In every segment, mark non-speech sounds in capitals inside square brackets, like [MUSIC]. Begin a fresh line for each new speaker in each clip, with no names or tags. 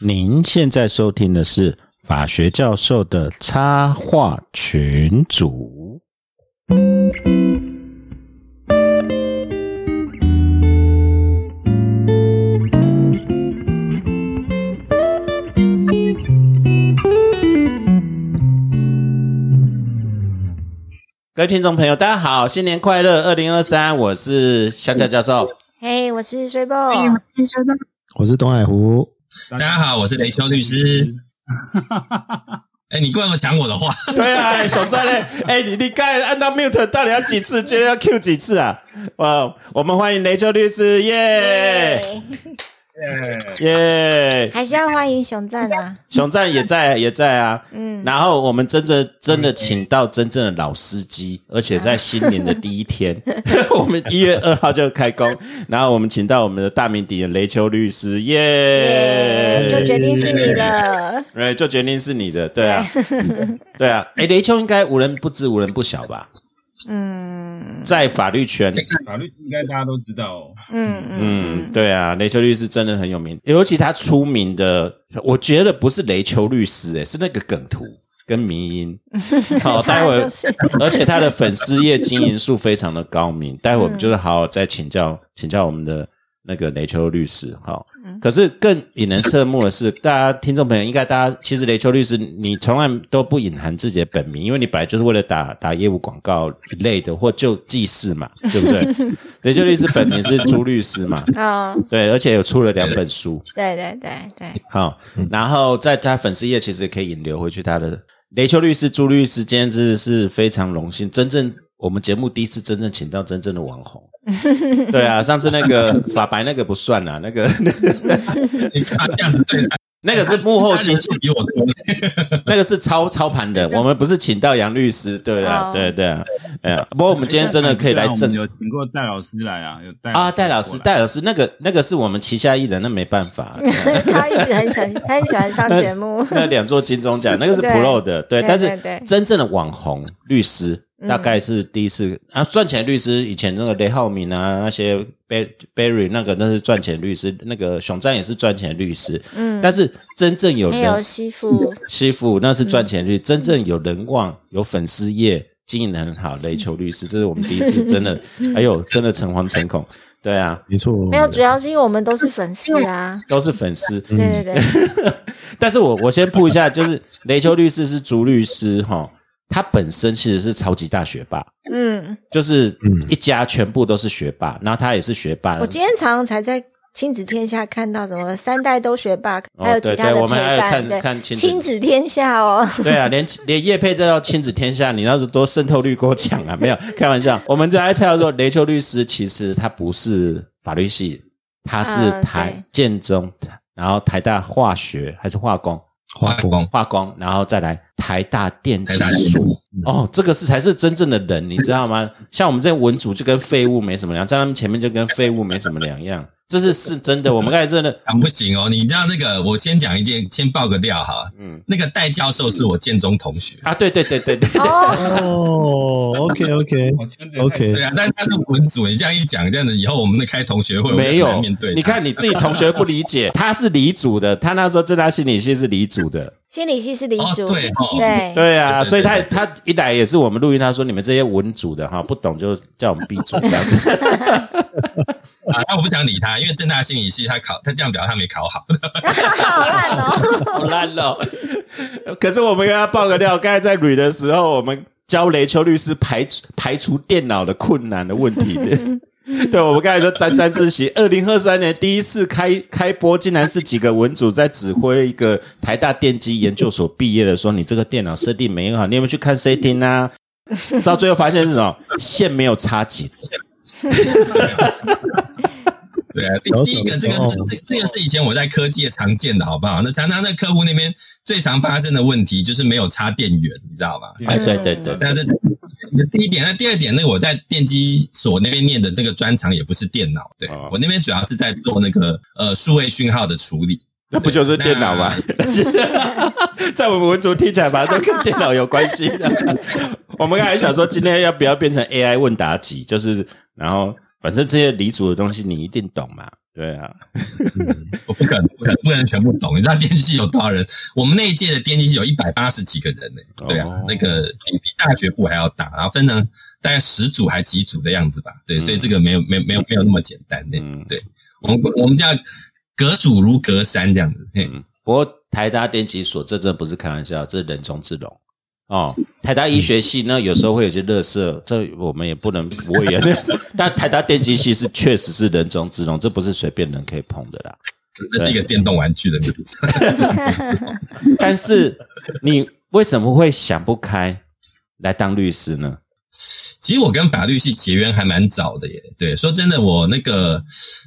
您现在收听的是法学教授的插画群组。各位听众朋友，大家好，新年快乐！二零二三，我是香蕉教授。
嘿，我是水波。
我是东海湖。
大家好，我是雷秋律师。哎，你过来抢我的话？
对啊，小帅嘞，[LAUGHS] 哎，你你刚才按到 mute 到底要几次？今天要 Q 几次啊？哇，我们欢迎雷秋律师，耶！耶！
还是要欢迎熊赞啊！
熊赞也在，也在啊。嗯，然后我们真的真的请到真正的老司机，而且在新年的第一天，[LAUGHS] 我们一月二号就开工。然后我们请到我们的大名鼎鼎雷秋律师，耶！
就决定是你了，
对，就决定是你的，对啊，对啊。哎，雷秋应该无人不知，无人不晓吧？嗯，在法律圈，
法律应该大家都知道。
嗯嗯，对啊，雷秋律师真的很有名，尤其他出名的，我觉得不是雷秋律师，哎，是那个梗图跟迷音。[LAUGHS] 好，待会儿，而且他的粉丝业经营数非常的高明，待会儿我们就是好好再请教请教我们的。那个雷秋律师，哈，可是更引人侧目的是，大家听众朋友应该，大家其实雷秋律师，你从来都不隐含自己的本名，因为你本来就是为了打打业务广告一类的，或就记事嘛，[LAUGHS] 对不对？雷秋律师本名是朱律师嘛，啊，[LAUGHS] 对，而且有出了两本书，
对对对对，
好，然后在他粉丝页其实可以引流回去，他的雷秋律师朱律师今天真的是非常荣幸，真正。我们节目第一次真正请到真正的网红，[LAUGHS] 对啊，上次那个法白那个不算啦，那个 [LAUGHS] 那个是幕后经济比我多，那个是操操盘的，我们不是请到杨律师，对啊，对对啊，哎呀，不过我们今天真的可以来正，
有请过戴老师来啊，有戴
啊，戴老师，戴老师，那个那个是我们旗下艺人，那没办法，
他一直很喜欢，他很喜欢上节目，[LAUGHS]
那两座金钟奖，那个是 Pro 的，对，但是真正的网红律师。大概是第一次啊，赚钱律师以前那个雷浩明啊，那些 Barry 那个那是赚钱律师，那个熊赞也是赚钱律师。嗯，但是真正有人
有媳妇，
媳妇那是赚钱律，真正有人望、有粉丝业经营的很好，雷球律师，这是我们第一次真的，[LAUGHS] 还有真的诚惶诚恐。对啊，
没错，
没有，主要是因为我们都是粉丝啊，
都是粉丝。
对对对，[LAUGHS]
但是我我先铺一下，就是雷秋律师是朱律师哈。他本身其实是超级大学霸，嗯，就是一家全部都是学霸，然后他也是学霸。
我今天早上才在亲子天下看到什么三代都学霸，还有其他的陪伴，看亲子天下哦。
对啊，连连叶佩都要亲子天下，你那是多渗透率过强啊？没有开玩笑，[LAUGHS] 我们在猜到说雷秋律师其实他不是法律系，他是台建中，然后台大化学还是化工。
化工，
化工，然后再来台大电机所。哦，这个是才是真正的人，你知道吗？像我们这些文组就跟废物没什么两样，在他们前面就跟废物没什么两样。这是是真的，我们刚才真的 [LAUGHS]
不行哦。你知道那个，我先讲一件，先爆个料哈。嗯，那个戴教授是我建中同学
啊。对对对对对。
哦，OK OK OK。
对啊，但是他是文组，你这样一讲，这样子以后我们开同学会
没有
面对？
你看你自己同学不理解，[LAUGHS] 他是理组的，他那时候正大心理系是理组的，
心理系是理组，
对
对
对啊，所以他他一来也是我们录音，他说你们这些文组的哈，不懂就叫我们闭嘴这样子。[LAUGHS]
啊，那我不想理他，因为正大心理系他考，他这样表他没考好，[LAUGHS]
好烂哦，[LAUGHS]
好烂哦。可是我们跟他报个料，刚才在捋的时候，我们教雷秋律师排除排除电脑的困难的问题。[LAUGHS] 对，我们刚才说沾沾自喜，二零二三年第一次开开播，竟然是几个文组在指挥一个台大电机研究所毕业的，说你这个电脑设定没好，你有没有去看 setting 啊？到最后发现是什么？线没有插紧。[LAUGHS]
对啊，第第一个这个这这个是以前我在科技常见的，好不好？那常常在客户那边最常发生的问题就是没有插电源，你知道吧？
哎，对对对。
但是第一点，那第二点，那个我在电机所那边念的那个专长也不是电脑，对我那边主要是在做那个呃数位讯号的处理，
那不就是电脑吗？在我们文组听起来，反正都跟电脑有关系的。[LAUGHS] 我们刚才想说，今天要不要变成 AI 问答集？就是然后。反正这些离组的东西你一定懂嘛，对啊，
我不可能，不可能，不可能全部懂。你知道电机系有多少人？我们那一届的电机系有一百八十几个人呢。对啊，那个比比大学部还要大，然后分成大概十组还几组的样子吧。对，所以这个没有没有没有没有那么简单的。对，我们我们叫隔组如隔山这样子。嗯，
不过台大电机所这真不是开玩笑，这是人中之龙。哦，台大医学系呢，有时候会有些乐色，这我们也不能不会言。[LAUGHS] 但台大电机系是确实是人中之龙，这不是随便人可以碰的啦。
那是一个电动玩具的名字。
但是你为什么会想不开来当律师呢？
其实我跟法律系结缘还蛮早的耶。对，说真的，我那个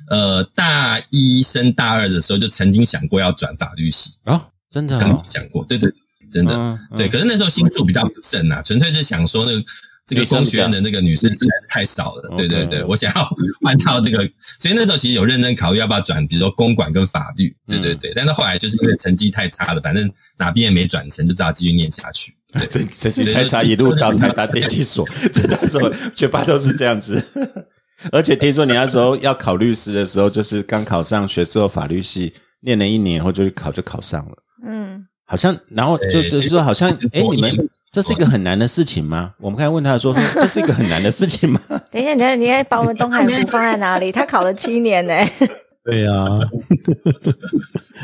呃大一升大二的时候就曾经想过要转法律系
啊，真的
想过，对对。真的，对，可是那时候心术比较不正啊，纯粹是想说那个这个工学院的那个女生实在是太少了，对对对，我想要换到这个，所以那时候其实有认真考虑要不要转，比如说公管跟法律，对对对，但是后来就是因为成绩太差了，反正哪边也没转成，就只好继续念下去。
对，[LAUGHS] 成绩太差，一路到台大电机所，那时候学霸都是这样子。[LAUGHS] 而且听说你那时候要考律师的时候，就是刚考上学之后法律系，念了一年后就去考，就考上了。嗯。好像，然后就就是说，好像，哎，你们这是一个很难的事情吗？我们刚才问他说，[LAUGHS] 这是一个很难的事情吗？
等一下，等一下，你还把我们东海湖放在哪里？他考了七年呢。[LAUGHS]
对呀，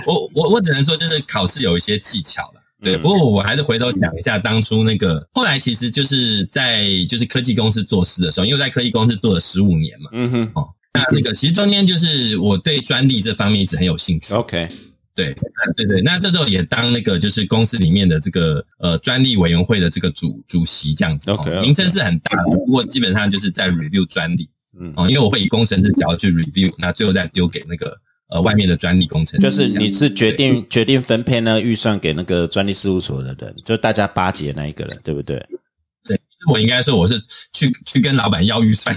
我我我只能说，就是考试有一些技巧了。对，不过我还是回头讲一下当初那个，后来其实就是在就是科技公司做事的时候，因为在科技公司做了十五年嘛。嗯哼，哦，那那个其实中间就是我对专利这方面一直很有兴趣。
OK。
对，对对，那这时候也当那个就是公司里面的这个呃专利委员会的这个主主席这样子名称是很大的，不过基本上就是在 review 专利，嗯，哦，因为我会以工程师角度去 review，那最后再丢给那个呃外面的专利工程师，
就是你是决定决定分配呢预算给那个专利事务所的人，就大家巴结那一个人，对不对？
我应该说我是去去跟老板要预算，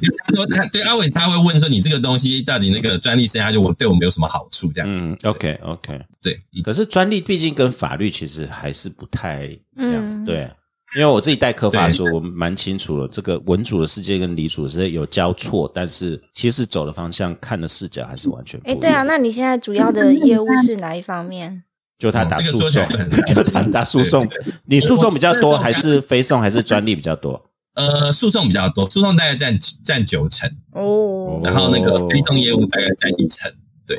因为他说他对阿伟他会问说你这个东西到底那个专利剩下就我对我们有什么好处这样子。嗯
，OK OK，
对。
可是专利毕竟跟法律其实还是不太一样，对。因为我自己带科法说，我们蛮清楚了，这个文主的世界跟理主的世界有交错，但是其实走的方向、看的视角还是完全。哎，
对啊，那你现在主要的业务是哪一方面？
就他打诉讼，就他打诉讼。你诉讼比较多，还是非讼，还是专利比较多？[LAUGHS]
呃，诉讼比较多，诉讼大概占占九成哦。然后那个非讼业务大概占一成，对。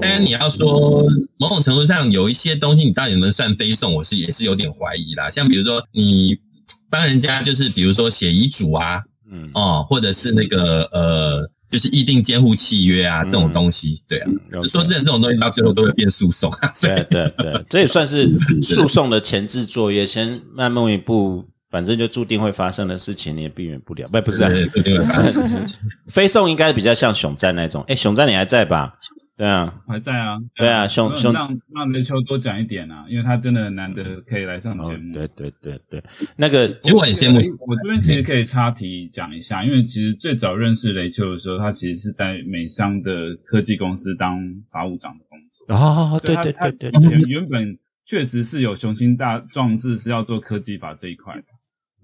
当然你要说某种程度上有一些东西，你到底能不能算非讼，我是也是有点怀疑啦。像比如说你帮人家，就是比如说写遗嘱啊，嗯哦，或者是那个呃。就是议定监护契约啊，这种东西，对啊，说真的，这种东西到最后都会变诉讼。
对对对，这也算是 [LAUGHS] 诉讼的前置作业，先慢慢一步，反正就注定会发生的事情，你也避免不了。不，不是，
注定会发生。
非 [LAUGHS] 送应该比较像熊战那种。哎，熊战你还在吧？对啊，
还在啊。
对啊，兄兄
让让雷秋多讲一点啊，因为他真的难得可以来上节目。
对对对对，那个
其实我很羡慕。
我这边其实可以插题讲一下，因为其实最早认识雷秋的时候，他其实是在美商的科技公司当法务长的工作。
哦，对对对对，以
前原本确实是有雄心大壮志，是要做科技法这一块的。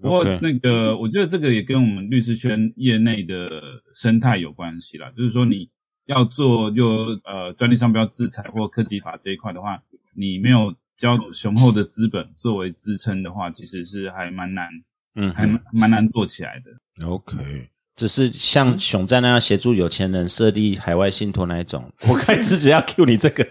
不过那个，我觉得这个也跟我们律师圈业内的生态有关系啦，就是说你。要做就呃专利商标制裁或科技法这一块的话，你没有较雄厚的资本作为支撑的话，其实是还蛮难，嗯，还蛮难做起来的。
OK。只是像熊在那样协助有钱人设立海外信托那一种，我开始只要 Q 你这个，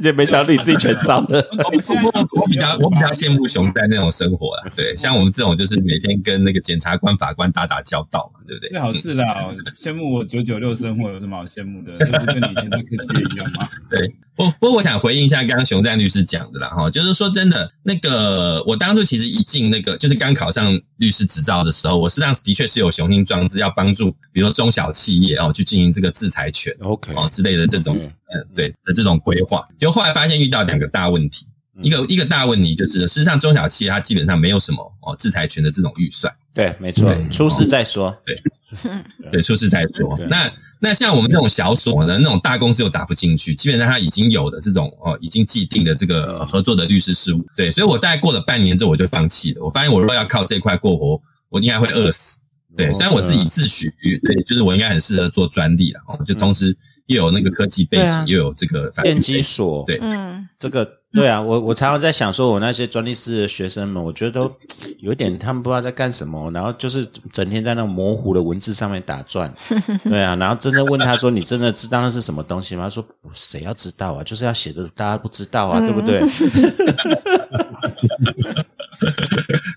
也没想到你自己全招了。
我我比较我比较羡慕熊在那种生活啦，对，像我们这种就是每天跟那个检察官、法官打打交道嘛，对不对？
最好是啦，羡慕我九九六生活有什么好羡慕的？这不跟你以前在科技一样吗？[LAUGHS]
对，不不过我想回应一下刚刚熊在律师讲的啦，哈，就是说真的，那个我当初其实一进那个就是刚考上律师执照的时候，我实际上的确是有雄心壮。志要帮助，比如说中小企业哦，去进行这个制裁权
，OK
哦之类的这种，嗯，对的这种规划。就后来发现遇到两个大问题，一个一个大问题就是，事实上中小企业它基本上没有什么哦制裁权的这种预算。
对，没错，出事再说。
对，[LAUGHS] 对，出事再说。那那像我们这种小所呢，那种大公司又打不进去，基本上它已经有的这种哦，已经既定的这个合作的律师事务。对，所以我大概过了半年之后，我就放弃了。我发现我如果要靠这块过活，我应该会饿死。对，虽然我自己自诩，对，就是我应该很适合做专利了哦，就同时又有那个科技背景，又有这个
电机所，
对，
嗯，
这个对啊，我我常常在想说，我那些专利师的学生们，我觉得都有点他们不知道在干什么，然后就是整天在那模糊的文字上面打转，[LAUGHS] 对啊，然后真的问他说：“你真的知道那是什么东西吗？”他说：“谁要知道啊？就是要写的大家不知道啊，对不对？”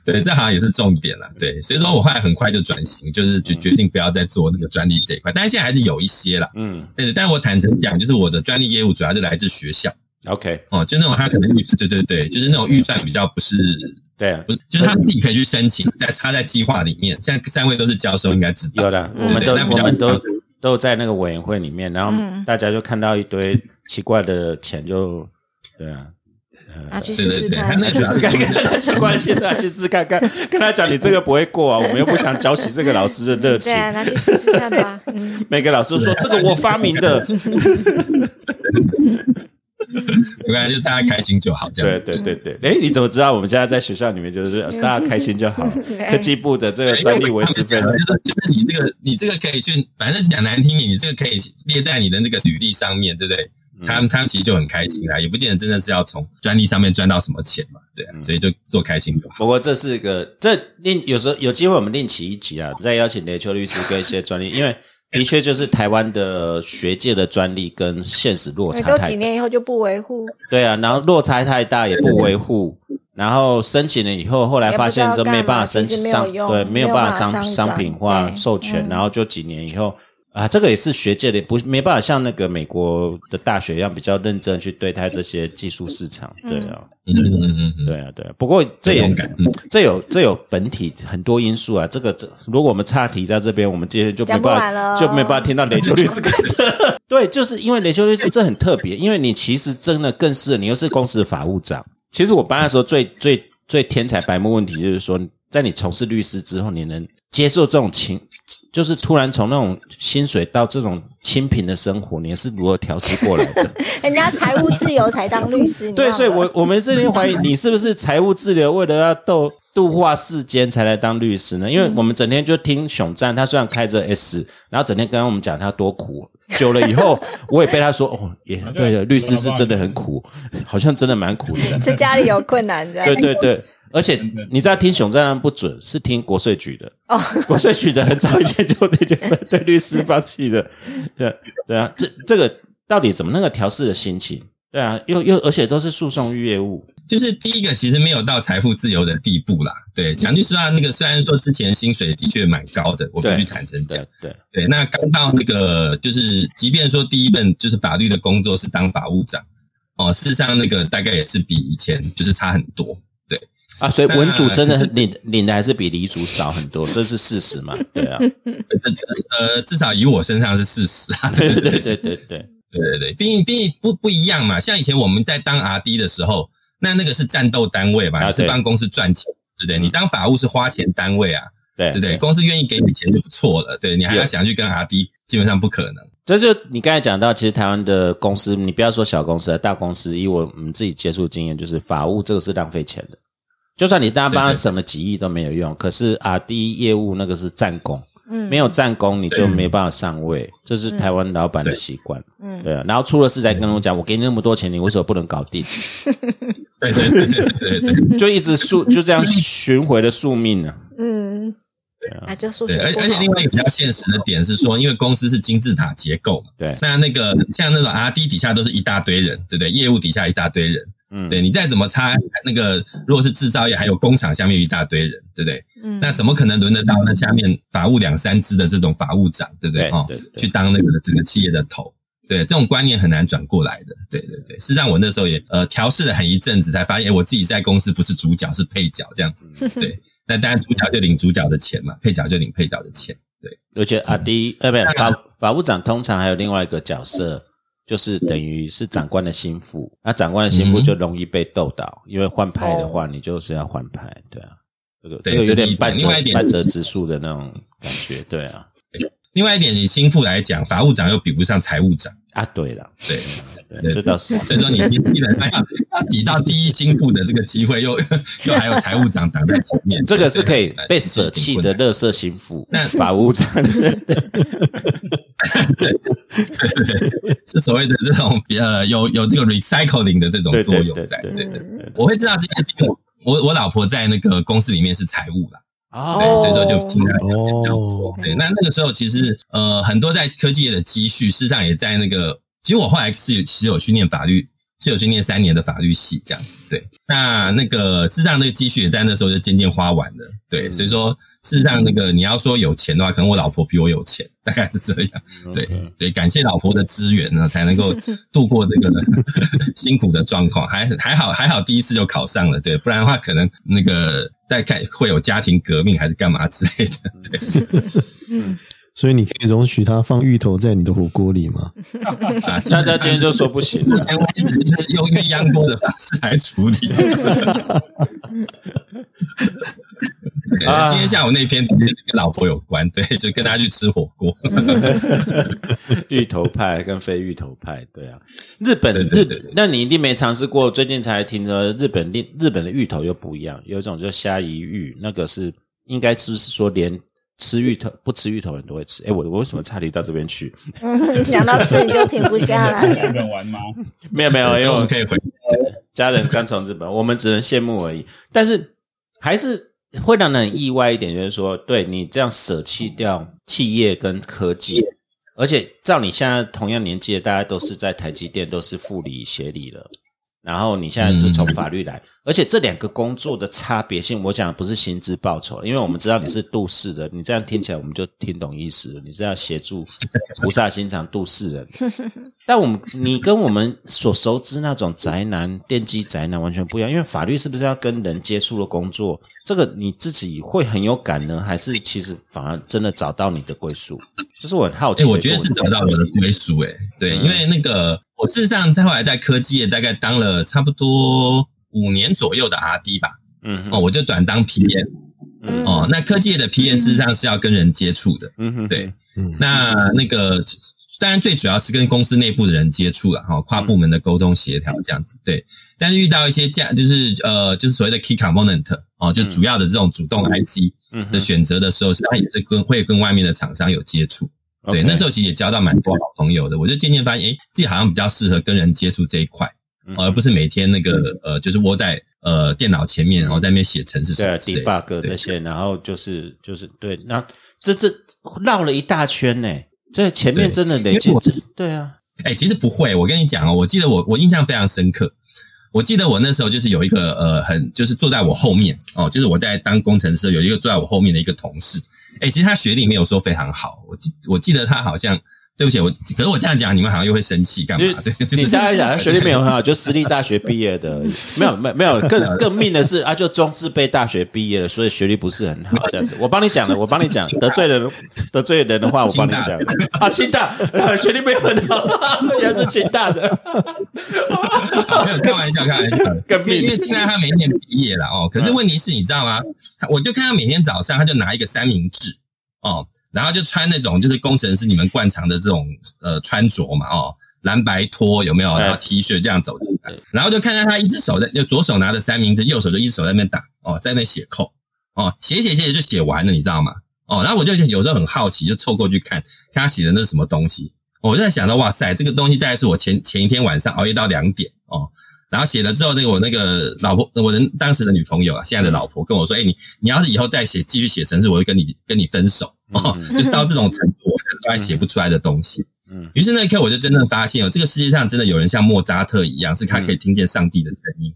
对，这好像也是重点了。对，所以说我后来很快就转型，就是就决定不要再做那个专利这一块。但是现在还是有一些啦。嗯，但是，但我坦诚讲，就是我的专利业务主要是来自学校。
OK，
哦，就那种他可能预对对对，就是那种预算比较不是
对，
不就是他自己可以去申请，在插在计划里面。现在三位都是教授，应该知道。
有的，我们都我们都都在那个委员会里面，然后大家就看到一堆奇怪的钱，就对啊。
拿去试试看，
那去试看看，他去关系，他去试看看，跟他讲你这个不会过啊，我们又不想浇熄这个老师的热情。
对，拿去试试看吧。[LAUGHS]
每个老师都说这个我发明的，
没关系，就大家开心就好。这样，
对对对对。哎，你怎么知道我们现在在学校里面就是大家开心就好？[LAUGHS] 科技部的这个专利维持费，
就是就是你这个你这个可以去，反正讲难听点，你这个可以列在你的那个履历上面，对不对？他们他们其实就很开心啦，也不见得真的是要从专利上面赚到什么钱嘛，对啊，所以就做开心就好。
不过这是个这另有时候有机会我们另起一集啊，再邀请雷秋律师跟一些专利，因为的确就是台湾的学界的专利跟现实落差太大，
几年以后就不维护。
对啊，然后落差太大也不维护，然后申请了以后，后来发现说没办法申请商，对，没有办法商商品化授权，然后就几年以后。啊，这个也是学界的，不没办法像那个美国的大学一样比较认真去对待这些技术市场，对啊，
嗯嗯嗯，
对啊，对。不过这也这有这有本体很多因素啊。这个这如果我们岔题在这边，我们今天就没办法就没办法听到雷秋律师开车。[LAUGHS] 对，就是因为雷秋律师这很特别，因为你其实真的更适合，你又是公司的法务长。其实我班的时候最最最天才白目问题就是说，在你从事律师之后，你能接受这种情。就是突然从那种薪水到这种清贫的生活，你是如何调试过来的？[LAUGHS]
人家财务自由才当律师，[LAUGHS]
对，所以我我们这边怀疑你是不是财务自由，为了要度度化世间才来当律师呢？因为我们整天就听熊赞，他虽然开着 S，然后整天跟我们讲他多苦，久了以后我也被他说哦，也对的，律师是真的很苦，好像真的蛮苦的，
这家里有困难，
对对对。而且你知道听熊战不准，是听国税局的。哦，[LAUGHS] 国税局的很早以前就对对律师放弃了。[LAUGHS] 对对啊，这这个到底怎么那个调试的心情？对啊，又又而且都是诉讼业务。
就是第一个其实没有到财富自由的地步啦。对，讲句实话，那个虽然说之前薪水的确蛮高的，我必须坦诚讲。
对
对，那刚到那个就是，即便说第一份就是法律的工作是当法务长哦，事实上那个大概也是比以前就是差很多。
啊，所以文组真的是领领的还是比黎主少很多，这是事实嘛？对啊，[LAUGHS]
呃，至少以我身上是事实啊。
对 [LAUGHS] 对对对对对
对对，[LAUGHS] 毕竟毕竟不不一样嘛。像以前我们在当 R D 的时候，那那个是战斗单位嘛，是帮公司赚钱，对不对？你当法务是花钱单位啊，对对对，公司愿意给你钱就不错了。对你还要想去跟 R D，基本上不可能。
这就你刚才讲到，其实台湾的公司，你不要说小公司，大公司，以我们自己接触经验，就是法务这个是浪费钱的。就算你大家帮他省了几亿都没有用，可是 R D 业务那个是战功，嗯，没有战功你就没办法上位，这是台湾老板的习惯，嗯，对啊。然后出了事才跟我讲，我给你那么多钱，你为什么不能搞定？
对对对对对，
就一直宿就这样巡回的宿命呢。
嗯，对啊，就宿
对，而而且另外一个比较现实的点是说，因为公司是金字塔结构嘛，
对，
那那个像那种 R D 底下都是一大堆人，对不对？业务底下一大堆人。嗯，对你再怎么差，那个如果是制造业，还有工厂下面一大堆人，对不对？嗯，那怎么可能轮得到那下面法务两三支的这种法务长，对不对？哦，去当那个整个企业的头，对，这种观念很难转过来的。对对对，实际上我那时候也呃调试了很一阵子，才发现我自己在公司不是主角，是配角这样子。对，那当然主角就领主角的钱嘛，配角就领配角的钱。对，
而且阿迪呃，不法法务长通常还有另外一个角色。就是等于是长官的心腹，那长官的心腹就容易被斗倒，因为换派的话，你就是要换派，对啊，这个这个有点半折半折直树的那种感觉，对啊。
另外一点，你心腹来讲，法务长又比不上财务长。
啊，对了，
对
对，这倒是。
所以说你基基本上要要挤到第一心腹的这个机会，又又还有财务长挡在前面，
这个是可以被舍弃的乐色心腹。那法务长，
是所谓的这种呃有有这个 recycling 的这种作用在。对对对，我会知道这件事情。我我老婆在那个公司里面是财务啦。对，所以说就听他讲比较多。对，那那个时候其实呃很多在科技业的积蓄，事实上也在那个。其实我后来是其实有去念法律，是有去念三年的法律系这样子。对，那那个事实上那个积蓄也在那时候就渐渐花完了。对，所以说事实上那个你要说有钱的话，可能我老婆比我有钱，[LAUGHS] 大概是这样。对对，感谢老婆的支援呢，才能够度过这个 [LAUGHS] 辛苦的状况。还还好还好，第一次就考上了。对，不然的话可能那个。再看会有家庭革命还是干嘛之类的？对，[LAUGHS]
所以你可以容许他放芋头在你的火锅里吗？
啊，[LAUGHS] 大家今天就说不行，
目前为止就是用鸳鸯锅的方式来处理。啊，今天下午那篇跟老婆有关，对，就跟他去吃火锅。
芋头派跟非芋头派，对啊，日本日，那你一定没尝试过。最近才听说日本日日本的芋头又不一样，有一种叫虾夷芋，那个是应该是说连吃芋头不吃芋头的人都会吃。哎，我我为什么差离到这边去？[LAUGHS]
想到吃你就停不下来。
日本玩吗？
没有没有，因为我
们可以回
家人刚从日本，我们只能羡慕而已。但是还是。会让人意外一点，就是说，对你这样舍弃掉企业跟科技，而且照你现在同样年纪的，大家都是在台积电，都是副理、协理了。然后你现在是从法律来，而且这两个工作的差别性，我讲不是薪资报酬，因为我们知道你是度世的，你这样听起来我们就听懂意思了，你是要协助菩萨心肠度世人。[LAUGHS] 但我们你跟我们所熟知那种宅男、电机宅男完全不一样，因为法律是不是要跟人接触的工作？这个你自己会很有感呢，还是其实反而真的找到你的归属？就是我很好奇。
我觉得是找到我的归属，诶对，因为那个。我事实上在后来在科技业大概当了差不多五年左右的 R D 吧，嗯，哦，我就短当 P M，嗯，哦，那科技业的 P M 事实上是要跟人接触的，嗯哼，对，那那个当然最主要是跟公司内部的人接触了，哈，跨部门的沟通协调这样子，对，但是遇到一些价就是呃就是所谓的 Key Component，哦，就主要的这种主动 I C 的选择的时候，实际上也是跟会跟外面的厂商有接触。对，那时候其实也交到蛮多好朋友的，我就渐渐发现，哎，自己好像比较适合跟人接触这一块，而不是每天那个呃，就是窝在呃电脑前面，然后在那边写程式，
对，debug 这些，然后就是就是对，那这这绕了一大圈呢，这前面真的累积，对啊，
哎，其实不会，我跟你讲哦，我记得我我印象非常深刻，我记得我那时候就是有一个呃，很就是坐在我后面哦，就是我在当工程师，有一个坐在我后面的一个同事。哎，其实他学历没有说非常好，我记我记得他好像。对不起，我可是我这样讲，你们好像又会生气，干嘛？
对，你大概讲他学历没有很好，[LAUGHS] 就私立大学毕业的，没有没没有更 [LAUGHS] 更命的是啊，就中自备大学毕业了，所以学历不是很好这样子。我帮你讲了，我帮你讲得罪人得罪人的话，我帮你讲啊，清大学历没有很好，[LAUGHS] 也是清大的，[LAUGHS]
没有开玩笑，开玩笑，因为现在他每年毕业了哦。可是问题是你知道吗？我就看他每天早上他就拿一个三明治。哦，然后就穿那种就是工程师你们惯常的这种呃穿着嘛，哦，蓝白拖有没有？然后 T 恤这样走进来，然后就看到他一只手在，就左手拿着三明治，右手就一只手在那边打，哦，在那写扣，哦，写写写就写完了，你知道吗？哦，然后我就有时候很好奇，就凑过去看，看他写的那是什么东西，我就在想到，哇塞，这个东西大概是我前前一天晚上熬夜到两点，哦。然后写了之后，那个我那个老婆，我的当时的女朋友啊，现在的老婆跟我说：“哎，你你要是以后再写继续写程式，我会跟你跟你分手哦。” [LAUGHS] 就是到这种程度，我都还写不出来的东西。嗯，于是那一刻我就真正发现哦，这个世界上真的有人像莫扎特一样，是他可以听见上帝的声音。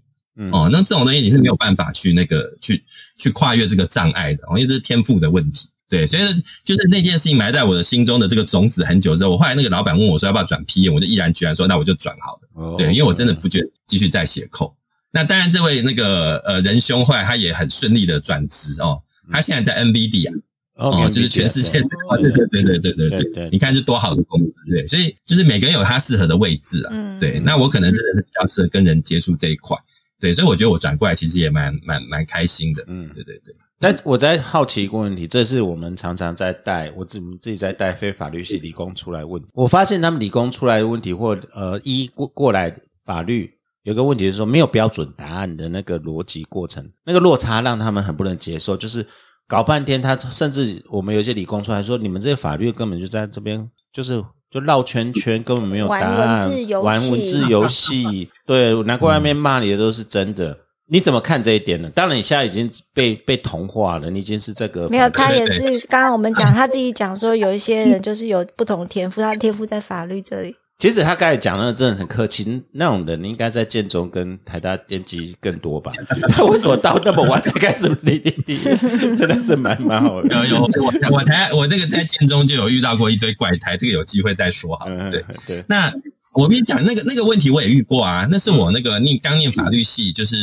哦，那这种东西你是没有办法去那个去去跨越这个障碍的，因为这是天赋的问题。对，所以就是那件事情埋在我的心中的这个种子很久之后，我后来那个老板问我说要不要转 P，我就毅然决然说那我就转好了。对，因为我真的不觉得继续再写扣。那当然，这位那个呃仁兄后来他也很顺利的转职哦，他现在在 NVD 啊，哦，就是全世界对对对对对对对，你看是多好的公司对，所以就是每个人有他适合的位置啊，对，那我可能真的是比较适合跟人接触这一块。对，所以我觉得我转过来其实也蛮蛮蛮开心的。嗯，对对对。
那我在好奇一个问题，这是我们常常在带我自自己在带非法律系理工出来问，我发现他们理工出来的问题或呃一过过来法律有个问题是说没有标准答案的那个逻辑过程，那个落差让他们很不能接受，就是搞半天，他甚至我们有些理工出来说，你们这些法律根本就在这边就是就绕圈圈，根本没有答案，玩文字游戏，[LAUGHS] 对，难怪外面骂你的都是真的。你怎么看这一点呢？当然，你现在已经被被同化了，你已经是这个
没有。他也是刚刚我们讲，他自己讲说，有一些人就是有不同天赋，他的天赋在法律这里。
其实他刚才讲的真的很客气，那种人应该在建中跟台大电机更多吧？[LAUGHS] 他为什么到那么晚才开始滴滴滴？真的真蛮蛮好的。
有有，我我台我那个在建中就有遇到过一堆怪胎，这个有机会再说哈。对对，那。我跟你讲，那个那个问题我也遇过啊。那是我那个念刚念法律系，就是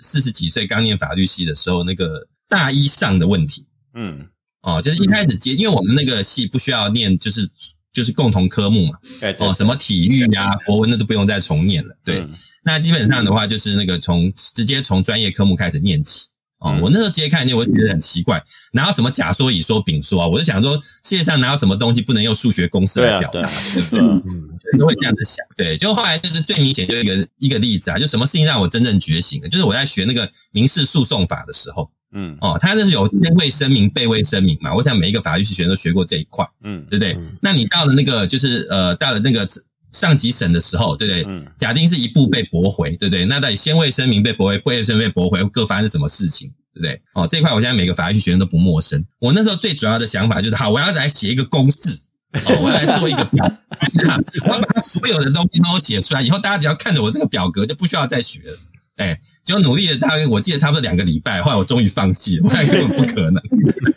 四十几岁刚念法律系的时候，那个大一上的问题。嗯，哦，就是一开始接，因为我们那个系不需要念，就是就是共同科目嘛。哦，什么体育呀、国文那都不用再重念了。对，那基本上的话，就是那个从直接从专业科目开始念起。哦，我那时候直接看见，我就觉得很奇怪，哪有什么甲说乙说丙说啊？我就想说，世界上哪有什么东西不能用数学公式来表达？对不 [LAUGHS] 对？嗯，都会这样子想。对，就后来就是最明显就一个一个例子啊，就什么事情让我真正觉醒了，就是我在学那个民事诉讼法的时候，嗯，哦，他那是有先位声明、被位声明嘛？我想每一个法律系学生都学过这一块，嗯，对不对？那你到了那个就是呃，到了那个。上级审的时候，对不对？嗯。假定是一步被驳回，对不对？那到底先位声明被驳回，未声明被驳回，各发生什么事情，对不对？哦，这一块我现在每个法律学生都不陌生。我那时候最主要的想法就是，好，我要来写一个公式，哦，我来做一个表，我要把所有的东西都写出来，以后大家只要看着我这个表格，就不需要再学了。哎，就努力了大概我记得差不多两个礼拜，后来我终于放弃了，我看根本不可能。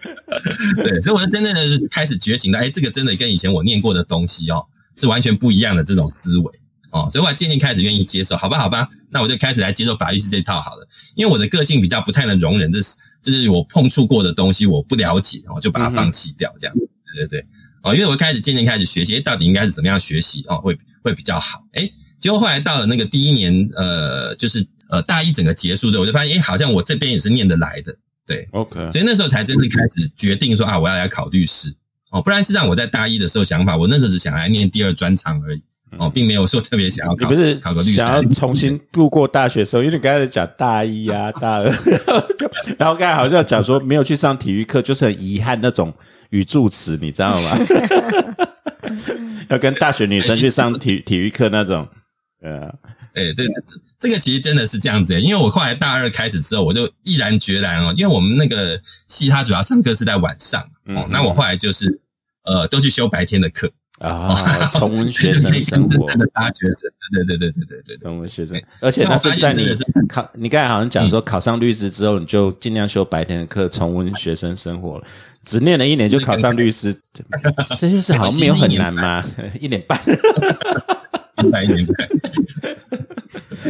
[LAUGHS] 对，所以我就真正的开始觉醒到，哎，这个真的跟以前我念过的东西哦。是完全不一样的这种思维哦，所以我渐渐开始愿意接受，好吧，好吧，那我就开始来接受法律是这套好了。因为我的个性比较不太能容忍，这是这是我碰触过的东西，我不了解，我就把它放弃掉，这样，对对对，哦，因为我开始渐渐开始学习，到底应该是怎么样学习哦，会会比较好。哎，结果后来到了那个第一年，呃，就是呃大一整个结束之后，我就发现，哎，好像我这边也是念得来的，对
，OK，
所以那时候才真正开始决定说啊，我要来考律师。哦，不然是让我在大一的时候想法，我那时候只想来念第二专长而已，哦，并没有说特别想要考，
不是
考个律师，
想要重新 [LAUGHS] 度过大学时候，因为你刚才讲大一啊、大二，[LAUGHS] 然后刚才好像讲说没有去上体育课，就是很遗憾那种语助词，你知道吗？[LAUGHS] 要跟大学女生去上体体育课那种，
呃。哎，对，这这个其实真的是这样子，因为我后来大二开始之后，我就毅然决然哦，因为我们那个系它主要上课是在晚上，哦，那我后来就是呃，都去修白天的课
啊，[LAUGHS] 重温学生生活，
真的大学生，对对对对对对对，
重温学生，而且那是在你考，你刚才好像讲说考上律师之后，你就尽量修白天的课，重温学生生活了，只念了一年就考上律师，[LAUGHS] 这件事好像没有很难吗？一年半。
半年，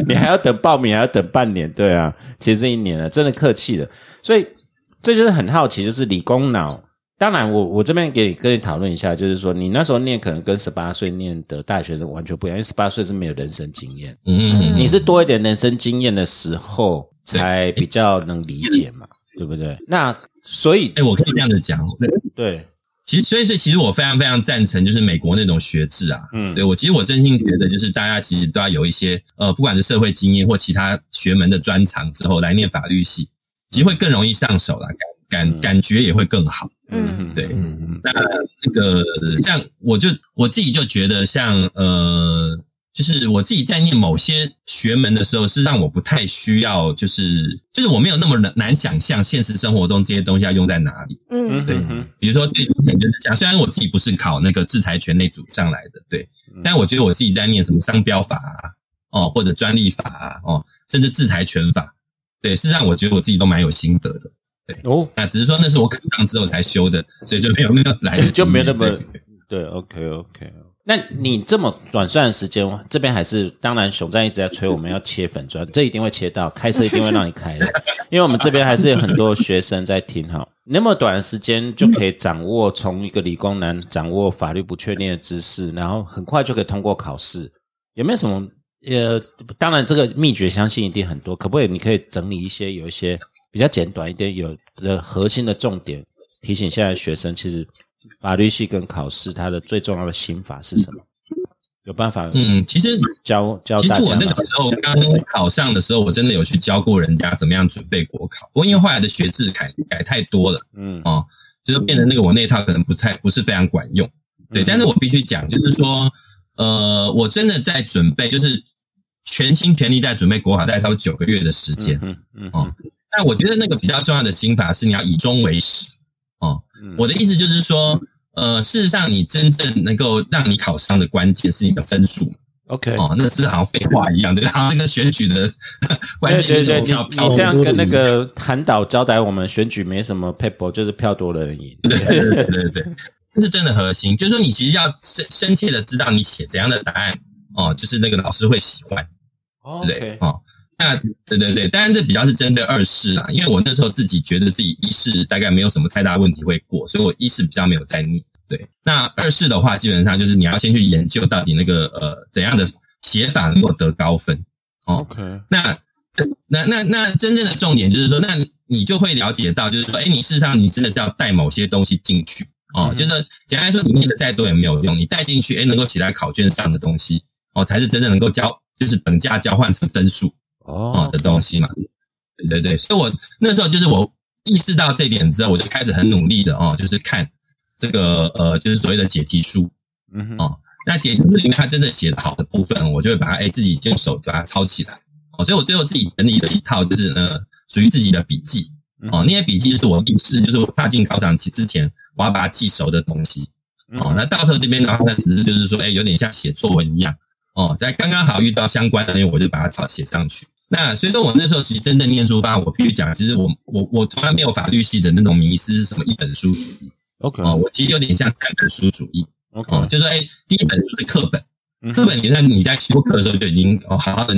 你还要等报名，还要等半年，对啊，其实这一年了，真的客气了。所以这就是很好奇，就是理工脑。当然，我我这边给跟你讨论一下，就是说你那时候念可能跟十八岁念的大学生完全不一样，因为十八岁是没有人生经验，嗯，你是多一点人生经验的时候才比较能理解嘛，[LAUGHS] 对不对？那所以，
哎，我可以这样子讲，
对。
其实，所以，所以，其实我非常非常赞成，就是美国那种学制啊。嗯，对我，其实我真心觉得，就是大家其实都要有一些呃，不管是社会经验或其他学门的专长之后来念法律系，其实会更容易上手啦，感感感觉也会更好。嗯，对。那那个像我就我自己就觉得像呃。就是我自己在念某些学门的时候，是让我不太需要，就是就是我没有那么难难想象现实生活中这些东西要用在哪里。嗯，对。比如说最明显就是讲，虽然我自己不是考那个制裁权那组上来的，对，但我觉得我自己在念什么商标法啊，哦，或者专利法啊，哦，甚至制裁权法，对，事实上我觉得我自己都蛮有心得的。对，哦，那只是说那是我考上之后才修的，所以就没有那个来 [LAUGHS]
就没那么对。OK，OK。那你这么短暂的时间，这边还是当然，熊战一直在催我们要切粉砖，这一定会切到，开车一定会让你开的，因为我们这边还是有很多学生在听哈。那么短的时间就可以掌握从一个理工男掌握法律不确定的知识，然后很快就可以通过考试，有没有什么呃，当然这个秘诀相信一定很多，可不可以？你可以整理一些，有一些比较简短一点，有的核心的重点，提醒现在学生，其实法律系跟考试它的最重要的心法是什么？有办法？
嗯，其实
教教
其实我那个时候刚考上的时候，我真的有去教过人家怎么样准备国考。不过因为后来的学制改改太多了，嗯哦，就是变成那个我那套可能不太不是非常管用。对，但是我必须讲，就是说，呃，我真的在准备，就是全心全力在准备国考，大概差不多九个月的时间。嗯嗯哦，但我觉得那个比较重要的心法是你要以终为始。哦，我的意思就是说。呃，事实上，你真正能够让你考上的关键是你的分数。
OK，
哦，那是好像废话一样，对吧？那个选举的关键就是票票。
你这样跟那个韩导交代我们选举没什么 paper，就是票多的人赢。
对对对对，这是真的核心，就是说你其实要深深切的知道你写怎样的答案哦，就是那个老师会喜欢。
OK，
哦，那对对对，当然这比较是针对二试啊，因为我那时候自己觉得自己一试大概没有什么太大问题会过，所以我一试比较没有在念。对，那二试的话，基本上就是你要先去研究到底那个呃怎样的写法能够得高分。
OK，
那这那那那真正的重点就是说，那你就会了解到，就是说，哎，你事实上你真的是要带某些东西进去哦，就是简单来说，你念的再多也没有用，你带进去，哎，能够写在考卷上的东西哦，才是真正能够交，就是等价交换成分数哦。的东西嘛。对对对，所以我那时候就是我意识到这点之后，我就开始很努力的哦，就是看。这个呃，就是所谓的解题书，嗯哦，那解题书里面它真的写的好的部分，我就会把它哎自己用手把它抄起来，哦，所以我最后自己整理了一套，就是呃属于自己的笔记，哦，那些笔记就是我笔试，就是我踏进考场之之前，我要把它记熟的东西，哦，那到时候这边的话，那只是就是说，哎，有点像写作文一样，哦，在刚刚好遇到相关的我就把它抄写上去。那所以说我那时候其实真正念书吧，我必须讲，其实我我我从来没有法律系的那种迷思，是什么一本书主义。
OK，
哦，我其实有点像三本书主义。OK，哦，就说哎，第一本书是课本，课本你在你在修课的时候就已经哦好好的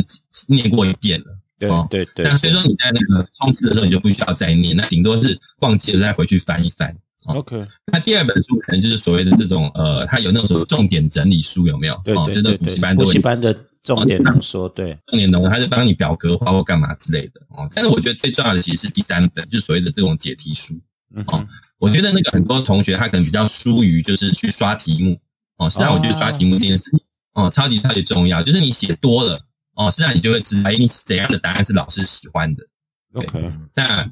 念过一遍了。
对对对。
那所以说你在那个冲刺的时候你就不需要再念，那顶多是忘记了再回去翻一翻。
OK，
那第二本书可能就是所谓的这种呃，它有那种什么重点整理书有没有？
对对
对。补习班
补习班的重点浓缩，对，
重点浓，它就帮你表格化或干嘛之类的哦。但是我觉得最重要的其实是第三本，就是所谓的这种解题书。哦，我觉得那个很多同学他可能比较疏于，就是去刷题目哦。实际上，我觉得刷题目这件事情哦，超级超级重要。就是你写多了哦，实际上你就会知道，哎，你怎样的答案是老师喜欢的。
OK，
那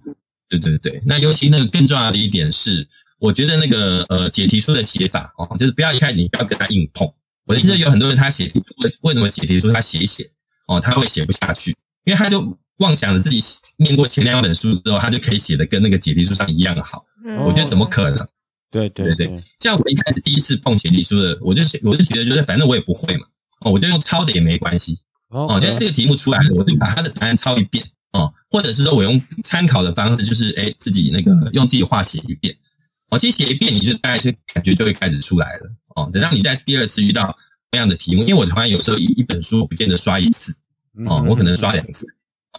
对对对，那尤其那个更重要的一点是，我觉得那个呃解题书的写法哦，就是不要一开始你不要跟他硬碰。我的意思有很多人他写题书，为为什么写题书他写一写哦，他会写不下去，因为他就。妄想着自己念过前两本书之后，他就可以写的跟那个解题书上一样好。我觉得怎么可能？
对对对，
像我一开始第一次碰解题书的，我就我就觉得就是反正我也不会嘛，哦，我就用抄的也没关系。哦，就这个题目出来了，我就把他的答案抄一遍。哦，或者是说我用参考的方式，就是哎自己那个用自己话写一遍。哦，其实写一遍你就大概就感觉就会开始出来了。哦，等到你在第二次遇到那样的题目，因为我突然有时候一一本书不见得刷一次，哦，我可能刷两次。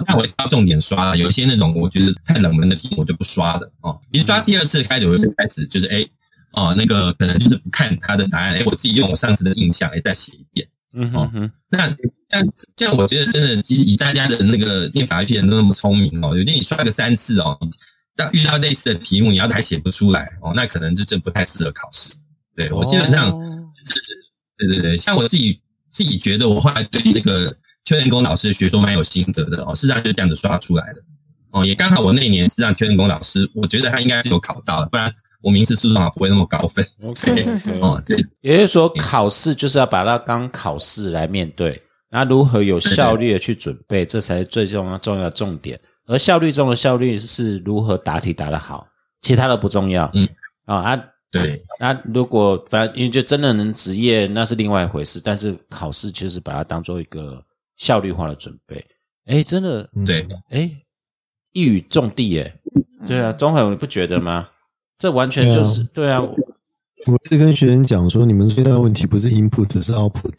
那我要重点刷了，有一些那种我觉得太冷门的题目我就不刷了哦。你刷第二次开始我就开始就是哎哦那个可能就是不看他的答案，哎我自己用我上次的印象哎再写一遍。嗯哼，那那这样我觉得真的其实以大家的那个念法律的人都那么聪明哦，有些你刷个三次哦，当遇到类似的题目你要还写不出来哦，那可能就真不太适合考试。对我基本上就是对对对，像我自己自己觉得我后来对那个。邱连功老师的学说蛮有心得的哦，事实上就这样子刷出来的哦，也刚好我那年是让邱连功老师，我觉得他应该是有考到的，不然我名次数上不会那么高分。
OK，哦，对，也就是说考试就是要把它当考试来面对，那如何有效率的去准备，这才是最重要重要的重点。而效率中的效率是如何答题答得好，其他的不重要。嗯，啊啊，
对，
那如果反正因为就真的能职业，那是另外一回事。但是考试就是把它当做一个。效率化的准备，哎，真的
对，
哎，一语中的，哎，对啊，钟海，你不觉得吗？这完全就是对啊。
我是跟学生讲说，你们最大的问题不是 input，是 output，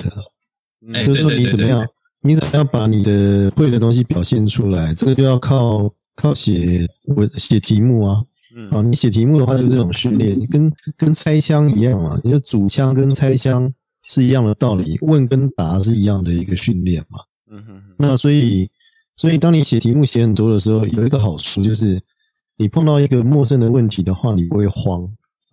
就是说你怎么样，你怎么样把你的会的东西表现出来，这个就要靠靠写文写题目啊。嗯，啊，你写题目的话，就这种训练，跟跟拆枪一样嘛，你就主枪跟拆枪。是一样的道理，问跟答是一样的一个训练嘛。嗯哼。那所以，所以当你写题目写很多的时候，有一个好处就是，你碰到一个陌生的问题的话，你不会慌，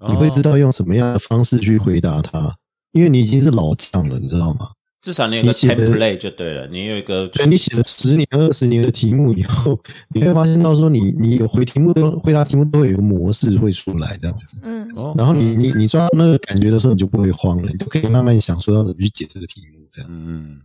你会知道用什么样的方式去回答它，因为你已经是老将了，你知道吗？
至少你有个 template 就对了，你有一个，
对你写了十年、二十年的题目以后，你会发现到说，你你回题目都回答题目都会有个模式会出来这样子，嗯，然后你你你抓到那个感觉的时候，你就不会慌了，你就可以慢慢想说要怎么去解这个题目这样，嗯，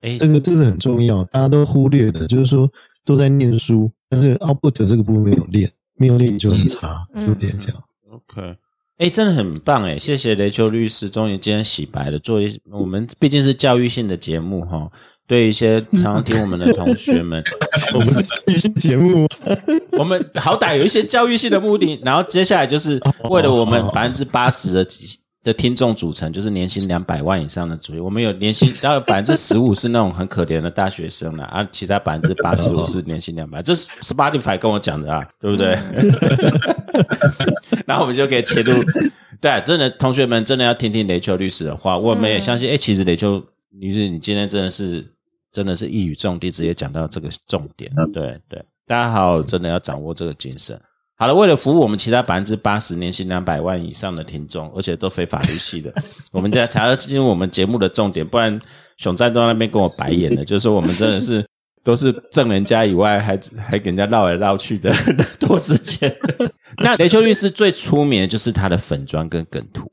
哎，这个这个是很重要，大家都忽略的，就是说都在念书，但是 output 这个部分没有练，没有练你就很差，有点这样
，OK。哎，真的很棒哎！谢谢雷秋律师，终于今天洗白了。做一我们毕竟是教育性的节目哈，对一些常常听我们的同学们，[LAUGHS]
我们是教育性节目，[LAUGHS]
我们好歹有一些教育性的目的。然后接下来就是为了我们百分之八十的。的听众组成就是年薪两百万以上的主力，我们有年薪，然后百分之十五是那种很可怜的大学生了，啊，其他百分之八十五是年薪两百，这是 Spotify 跟我讲的啊，对不对？[LAUGHS] 然后我们就可以切入，对，真的同学们真的要听听雷秋律师的话，我们也相信，哎，其实雷秋律师你今天真的是真的是一语中的，直接讲到这个重点，对对，大家好，真的要掌握这个精神。好了，为了服务我们其他百分之八十年薪两百万以上的听众，而且都非法律系的，[LAUGHS] 我们才才要进入我们节目的重点。不然熊在东那边跟我白眼了，就是说我们真的是都是挣人家以外，还还给人家绕来绕去的 [LAUGHS] 多时间。[LAUGHS] 那雷秋律师最出名的就是他的粉砖跟梗图，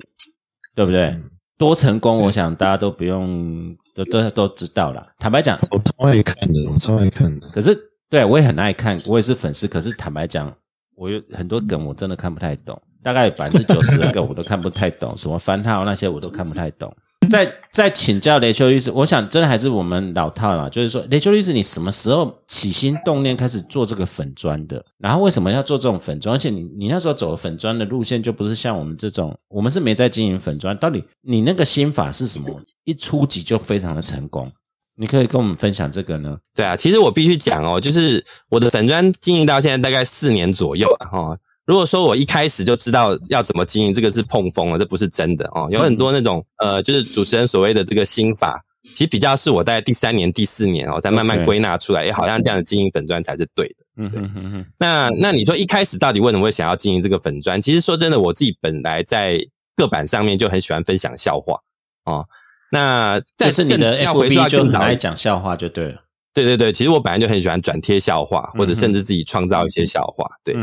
对不对？多成功，我想大家都不用都都都知道了。坦白讲，
我超爱看的，我超爱看的。
可是对我也很爱看，我也是粉丝。可是坦白讲。我有很多梗，我真的看不太懂，大概百分之九十的梗我都看不太懂，什么番号那些我都看不太懂。在在请教雷秋律师，我想真的还是我们老套了，就是说雷秋律师，你什么时候起心动念开始做这个粉砖的？然后为什么要做这种粉砖？而且你你那时候走粉砖的路线就不是像我们这种，我们是没在经营粉砖，到底你那个心法是什么？一初级就非常的成功。你可以跟我们分享这个呢？
对啊，其实我必须讲哦，就是我的粉砖经营到现在大概四年左右了哈。如果说我一开始就知道要怎么经营，这个是碰风了，这不是真的哦。有很多那种呃，就是主持人所谓的这个心法，其实比较是我在第三年、第四年哦，再慢慢归纳出来，也好像这样的经营粉砖才是对的。嗯哼哼哼。那那你说一开始到底为什么会想要经营这个粉砖？其实说真的，我自己本来在个版上面就很喜欢分享笑话哦。那
但是你的 FB 就很爱讲笑话就对了，
对对对，其实我本来就很喜欢转贴笑话，或者甚至自己创造一些笑话。对，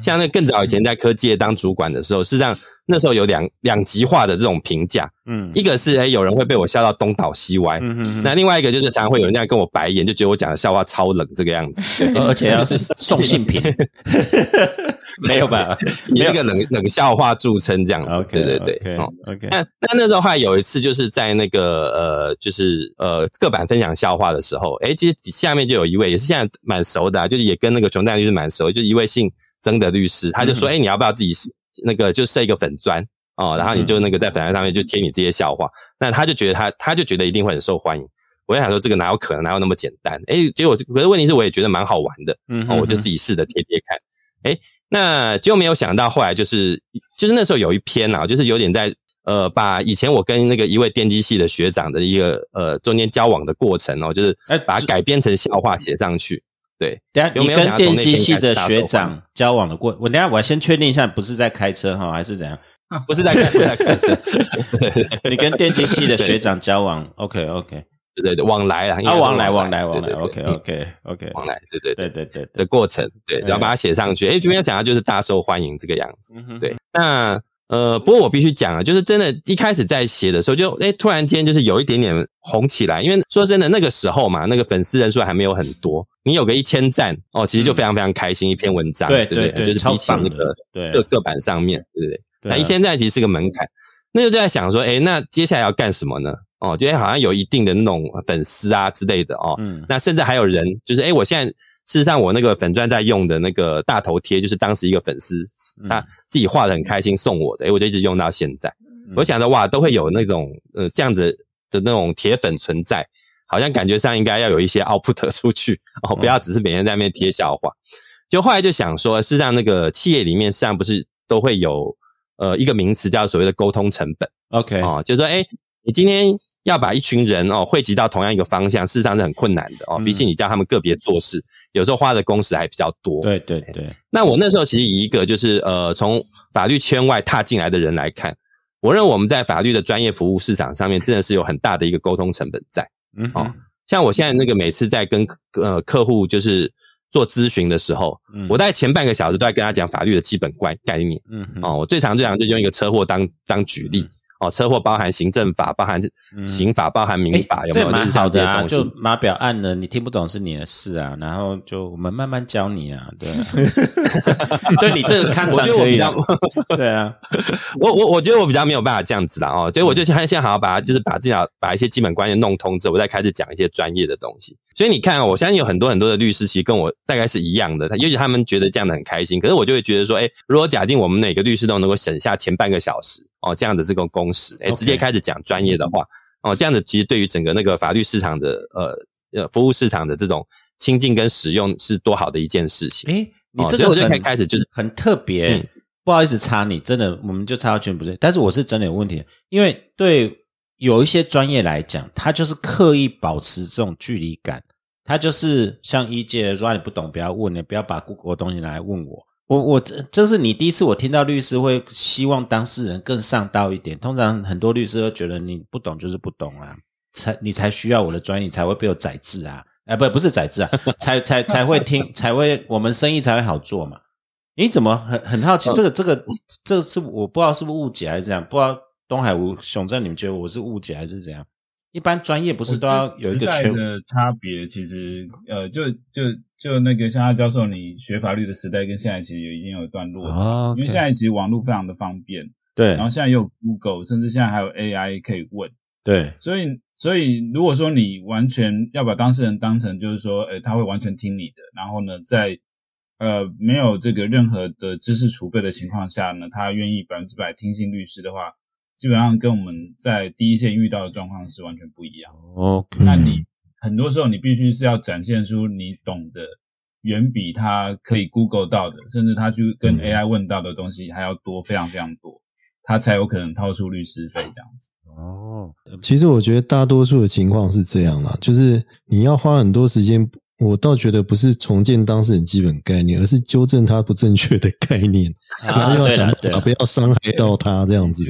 像那更早以前在科技业当主管的时候，事实上那时候有两两极化的这种评价，嗯，一个是哎有人会被我笑到东倒西歪，嗯哼那另外一个就是常常会有人这样跟我白眼，就觉得我讲的笑话超冷这个样子，[LAUGHS]
而且要是送信品。[LAUGHS] 没有吧？
以一个冷冷笑话著称这样子。
对
对对。OK。那那那时候话有一次就是在那个呃，就是呃，各版分享笑话的时候，哎，其实下面就有一位也是现在蛮熟的，就是也跟那个熊大律师蛮熟，就一位姓曾的律师，他就说，哎，你要不要自己那个就设一个粉砖哦，然后你就那个在粉砖上面就贴你这些笑话，那他就觉得他他就觉得一定会很受欢迎。我就想说这个哪有可能，哪有那么简单？哎，结果可是问题是我也觉得蛮好玩的，嗯，我就自己试着贴贴看，哎。那结果没有想到，后来就是就是那时候有一篇啊，就是有点在呃，把以前我跟那个一位电机系的学长的一个呃中间交往的过程哦，就是哎把它改编成笑话写上去。对，
等下你跟电机系的学长交往的过，我等下我先确定一下，不是在开车哈，还是怎样？[LAUGHS]
不是在开车，在开车。[LAUGHS]
你跟电机系的学长交往，[LAUGHS] OK OK。
对对对，往来啊，
往来往来往来，OK OK OK，
往来，对对
对对对
的过程，对，然后把它写上去。哎，这边讲的就是大受欢迎这个样子。对，那呃，不过我必须讲啊，就是真的，一开始在写的时候，就哎，突然间就是有一点点红起来。因为说真的，那个时候嘛，那个粉丝人数还没有很多，你有个一千赞哦，其实就非常非常开心一篇文章，
对对
对，就是比起那个
对
各各版上面，对不对？那一千赞其实是个门槛，那就在想说，哎，那接下来要干什么呢？哦，觉得好像有一定的那种粉丝啊之类的哦，嗯，那甚至还有人就是，哎，我现在事实上我那个粉钻在用的那个大头贴，就是当时一个粉丝他自己画的很开心送我的，哎，我就一直用到现在。我想着哇，都会有那种呃这样子的那种铁粉存在，好像感觉上应该要有一些 output [LAUGHS] 出去哦，不要只是每天在那边贴笑话。就后来就想说，事实上那个企业里面实际上不是都会有呃一个名词叫所谓的沟通成本
，OK
哦，就是说哎。你今天要把一群人哦汇集到同样一个方向，事实上是很困难的哦。比起你叫他们个别做事，有时候花的工时还比较多。
对对对。
那我那时候其实以一个就是呃从法律圈外踏进来的人来看，我认为我们在法律的专业服务市场上面真的是有很大的一个沟通成本在。嗯哦，像我现在那个每次在跟呃客户就是做咨询的时候，我大概前半个小时都在跟他讲法律的基本概概念。嗯哦，我最常最常就用一个车祸当当举例。哦，车祸包含行政法，包含刑法，包含民法，有没有？
蛮好的啊，就码表按了，你听不懂是你的事啊。然后就我们慢慢教你啊，对，[LAUGHS] 对你这个看
我
可以啊。对啊，[LAUGHS]
我我我觉得我比较没有办法这样子啦哦，所以我就先先好好把它，就是把至少把一些基本观念弄通之后，我再开始讲一些专业的东西。所以你看，我相信有很多很多的律师其实跟我大概是一样的，也许他们觉得这样的很开心，可是我就会觉得说，哎，如果假定我们每个律师都能够省下前半个小时。哦，这样的这个公式，哎，直接开始讲专业的话，哦，这样子其实对于整个那个法律市场的呃呃服务市场的这种亲近跟使用是多好的一件事情。
哎，你这个很开始就是很特别，不好意思插你，真的我们就插到全不对，但是我是真的有问题，因为对有一些专业来讲，他就是刻意保持这种距离感，他就是像一届说你不懂不要问，你不要把 Google 的东西来问我。我我这这是你第一次我听到律师会希望当事人更上道一点。通常很多律师都觉得你不懂就是不懂啊，才你才需要我的专业，才会被我宰制啊！哎，不不是宰制啊，[LAUGHS] 才才才会听，才会我们生意才会好做嘛。你怎么很很好奇？这个这个这是我不知道是不是误解还是怎样？不知道东海吴熊正，你们觉得我是误解还是怎样？一般专业不是都要有一个
圈的差别？其实呃，就就。就那个像他教授，你学法律的时代跟现在其实已经有一段落差，因为现在其实网络非常的方便，
对，
然后现在也有 Google，甚至现在还有 AI 可以问，
对，
所以所以如果说你完全要把当事人当成就是说，诶他会完全听你的，然后呢，在呃没有这个任何的知识储备的情况下呢，他愿意百分之百听信律师的话，基本上跟我们在第一线遇到的状况是完全不一样。
OK，
那你。很多时候，你必须是要展现出你懂得远比他可以 Google 到的，甚至他去跟 AI 问到的东西还要多，非常非常多，他才有可能掏出律师费这样子。
哦，其实我觉得大多数的情况是这样啦，就是你要花很多时间，我倒觉得不是重建当事人基本概念，而是纠正他不正确的概念，然后要想办法不要伤害到他这样子。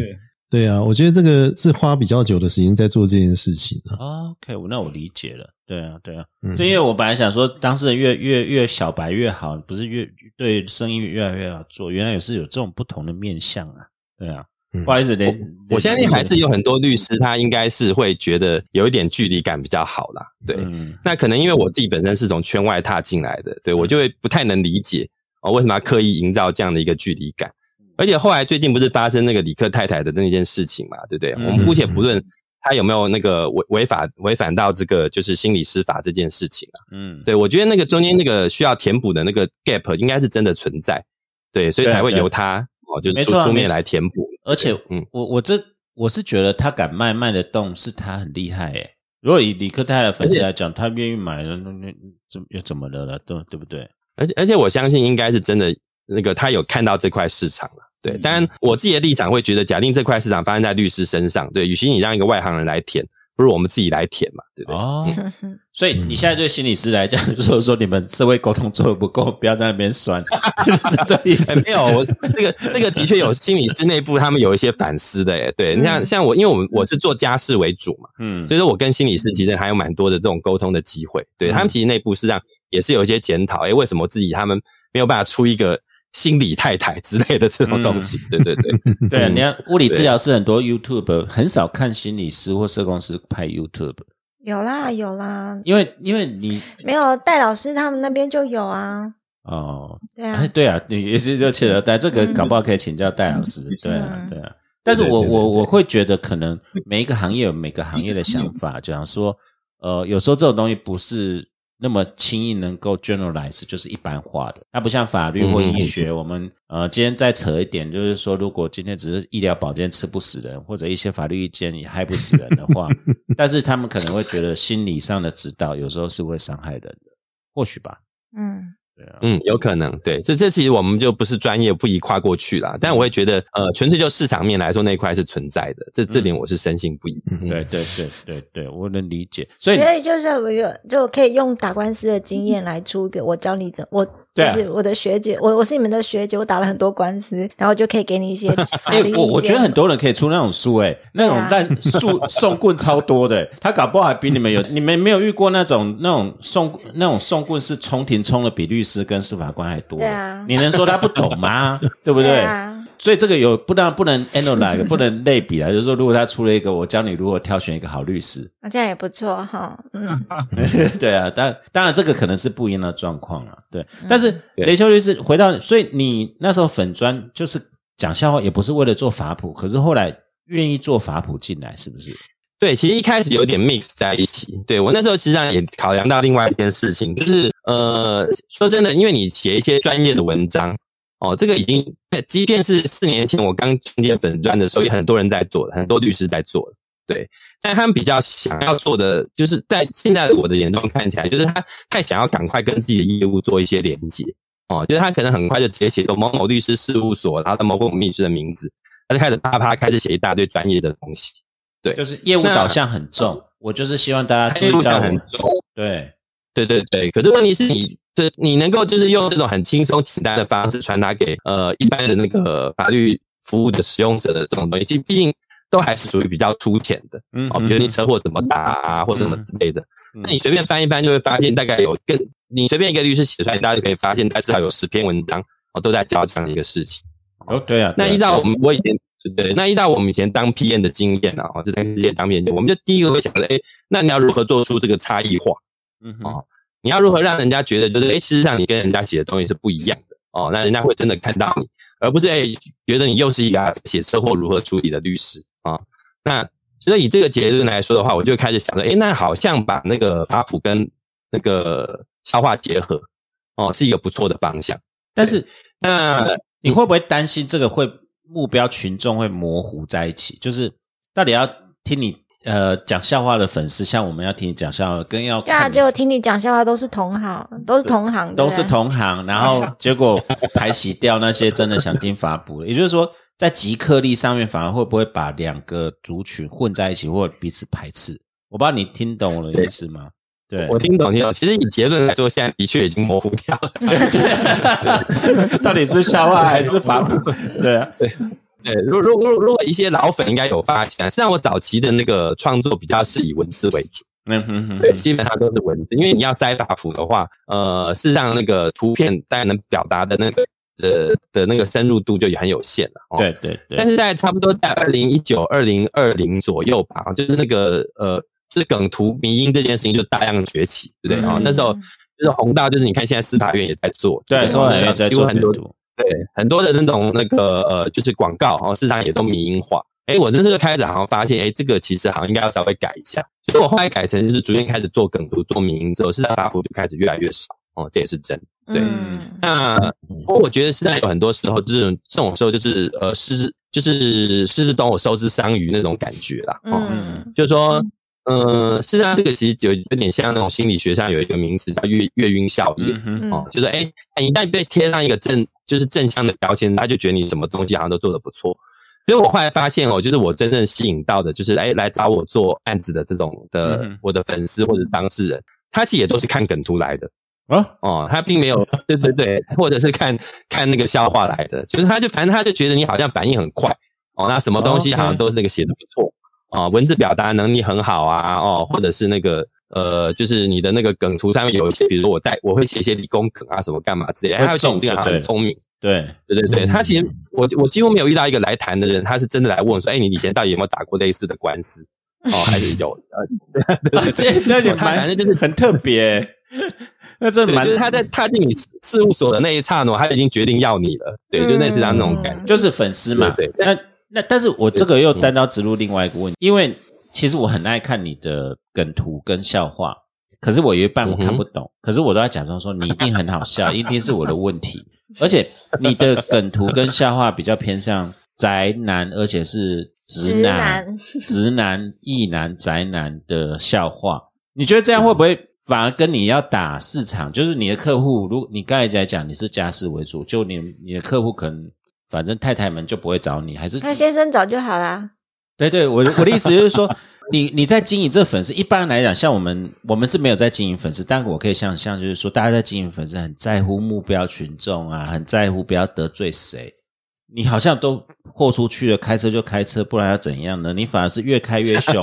对啊，我觉得这个是花比较久的时间在做这件事情
啊。OK，那我理解了。对啊，对啊，就因为我本来想说，当事人越越越小白越好，不是越对生意越来越好做。原来也是有这种不同的面相啊。对啊，不好意思，
我我相信还是有很多律师，他应该是会觉得有一点距离感比较好啦。对，那可能因为我自己本身是从圈外踏进来的，对我就会不太能理解哦，为什么要刻意营造这样的一个距离感。而且后来最近不是发生那个李克太太的那一件事情嘛，对不对？我们姑且不论他有没有那个违违法违反到这个就是心理司法这件事情啊，嗯，对我觉得那个中间那个需要填补的那个 gap 应该是真的存在，对，所以才会由他哦就出出面来填补。
而且，嗯，我我这我是觉得他敢卖卖得动，是他很厉害诶。如果以李克太太的粉丝来讲，他愿意买了，那那怎又怎么了了？对对不对？
而且而且我相信应该是真的，那个他有看到这块市场了。对，当然我自己的立场会觉得，假定这块市场发生在律师身上，对，与其你让一个外行人来填，不如我们自己来填嘛，对不对？哦，[LAUGHS]
所以你现在对心理师来讲，就是说你们社会沟通做的不够，不要在那边酸，[LAUGHS] 是这意思？
没有，我这个这个的确有心理师内部他们有一些反思的，哎对，你像像我，因为我们我是做家事为主嘛，嗯，所以说我跟心理师其实还有蛮多的这种沟通的机会，对他们其实内部实际上也是有一些检讨，诶为什么自己他们没有办法出一个。心理太太之类的这种东西，对对对。
对 [LAUGHS] 啊！你看物理治疗师很多 YouTube 很少看心理师或社工师拍 YouTube，
有啦有啦，
因为因为你
没有戴老师他们那边就有啊。
哦，
对啊，
对啊，你也是就请了戴这个，搞不好可以请教戴老师。对啊对啊，但是我我我会觉得可能每一个行业有每个行业的想法，就像说呃，有时候这种东西不是。那么轻易能够 generalize 就是一般化的，它不像法律或医学。我们呃，今天再扯一点，就是说，如果今天只是医疗保健吃不死人，或者一些法律意见也害不死人的话，[LAUGHS] 但是他们可能会觉得心理上的指导有时候是会伤害人的，或许吧。嗯，对啊，
嗯，有可能，对，这这其实我们就不是专业，不宜跨过去啦。但我会觉得，呃，纯粹就市场面来说，那一块是存在的，这这点我是深信不疑。
对对对对对，我能理解。所以，
所以就是我有就可以用打官司的经验来出一个，我教你怎我就是我的学姐，我我是你们的学姐，我打了很多官司，然后就可以给你一些 [LAUGHS] 法律
我我觉得很多人可以出那种书，哎，那种但送 [LAUGHS] 送棍超多的，他搞不好还比你们有，你们没有遇过那种那种送那种送棍是冲庭冲的比律师跟司法官还多，
对啊，
你能说他不懂吗？[LAUGHS] 对不对？所以这个有不当然不能 analyze，[LAUGHS] 不能类比啊。就是说，如果他出了一个，我教你如何挑选一个好律师，
那这样也不错哈。嗯，[LAUGHS]
对啊，当当然这个可能是不一样的状况了。对，但是雷秋律师回到，所以你那时候粉砖就是讲笑话，也不是为了做法普，可是后来愿意做法普进来，是不是？
对，其实一开始有点 mix 在一起。对我那时候其实际上也考量到另外一件事情，就是呃，说真的，因为你写一些专业的文章。哦，这个已经，即便是四年前我刚创建粉砖的时候，也很多人在做的，很多律师在做的，对。但他们比较想要做的，就是在现在的我的眼中看起来，就是他太想要赶快跟自己的业务做一些连接，哦，就是他可能很快就直接写个某某律师事务所，然后某某律师的名字，他就开始啪啪开始写一大堆专业的东西，对，
就是业务导向很重。我就是希望大家业务导向很重，对，
对对对。可是问题是你。这你能够就是用这种很轻松简单的方式传达给呃一般的那个法律服务的使用者的这种东西，毕竟都还是属于比较粗浅的，嗯，哦，比如你车祸怎么打啊，或什么之类的，那你随便翻一翻就会发现，大概有更你随便一个律师写出来，大家就可以发现，他至少有十篇文章哦都在教这样的一个事情。
哦，对啊，
那依照我们我以前对，那依照我们以前当 PM 的经验啊，哦，就在这些当 PM，我们就第一个会想的，哎，那你要如何做出这个差异化？嗯，哦。你要如何让人家觉得就是哎，事实上你跟人家写的东西是不一样的哦，那人家会真的看到你，而不是哎觉得你又是一个写车祸如何处理的律师啊。那所以以这个结论来说的话，我就开始想着，哎，那好像把那个法普跟那个消化结合哦，是一个不错的方向。
但是那你会不会担心这个会目标群众会模糊在一起？就是到底要听你？呃，讲笑话的粉丝，像我们要听你讲笑话，跟要对
啊，结果听你讲笑话都是同行，都是同行，
都是同行，然后 [LAUGHS] 结果排挤掉那些真的想听法补。也就是说，在极客力上面，反而会不会把两个族群混在一起，或彼此排斥？我不知道你听懂我的意思吗？对，
我听懂，听懂。其实以结论来说，现在的确已经模糊掉了，[LAUGHS]
到底是笑话还是法补？对啊，对。
对，如如如如果一些老粉应该有发现，实际上我早期的那个创作比较是以文字为主，嗯哼哼，对，基本上都是文字，因为你要塞法谱的话，呃，事实上那个图片大家能表达的那个的的那个深入度就很有限了，
对对对。
但是在差不多在二零一九、二零二零左右吧，就是那个呃，就是梗图迷音这件事情就大量崛起，对不对？啊，那时候就是红到就是你看现在司法院也在做，
对，司法院在做很多。
对，很多的那种那个呃，就是广告哦，市场也都民营化。哎，我这次开始好像发现，哎，这个其实好像应该要稍微改一下。所以我后来改成就是逐渐开始做梗图、做民营之后，市场发布就开始越来越少。哦，这也是真。对，那我觉得现在有很多时候，这种这种时候就是呃，狮就是狮子懂我收之桑榆那种感觉啦。嗯，就是说。嗯，事实上，这个其实有有点像那种心理学上有一个名词叫“月月晕效应”哦，就是哎，一旦被贴上一个正就是正向的标签，他就觉得你什么东西好像都做得不错。所以我后来发现哦，就是我真正吸引到的，就是哎来找我做案子的这种的我的粉丝或者当事人，他其实也都是看梗图来的啊哦，他并没有对对对，或者是看看那个笑话来的，就是他就反正他就觉得你好像反应很快哦，那什么东西好像都是那个写的不错。啊，文字表达能力很好啊，哦，或者是那个呃，就是你的那个梗图上面有一些，比如我带我会写一些理工梗啊，什么干嘛之类，他会说这个很聪明，
对
对对对，他其实我我几乎没有遇到一个来谈的人，他是真的来问说，哎，你以前到底有没有打过类似的官司？哦，还是有，呃，
对 [LAUGHS] 对对，这反正就是很特别，[LAUGHS] 那这蛮
就是他在踏进你事务所的那一刹那，他已经决定要你了，对，就类似他那种感觉，
就是粉丝嘛，
对，
那。那但是我这个又单刀直入另外一个问题，因为其实我很爱看你的梗图跟笑话，可是我有一半我看不懂，可是我都要假装说你一定很好笑，一定是我的问题。而且你的梗图跟笑话比较偏向宅男，而且是直男、直男、异男、宅男的笑话，你觉得这样会不会反而跟你要打市场，就是你的客户，如你刚才在讲你是家事为主，就你你的客户可能反正太太们就不会找你，还是
他先生找就好啦。
对对，我我的意思就是说，你你在经营这粉丝，一般来讲，像我们我们是没有在经营粉丝，但我可以想象，就是说，大家在经营粉丝，很在乎目标群众啊，很在乎不要得罪谁。你好像都豁出去了，开车就开车，不然要怎样呢？你反而是越开越凶。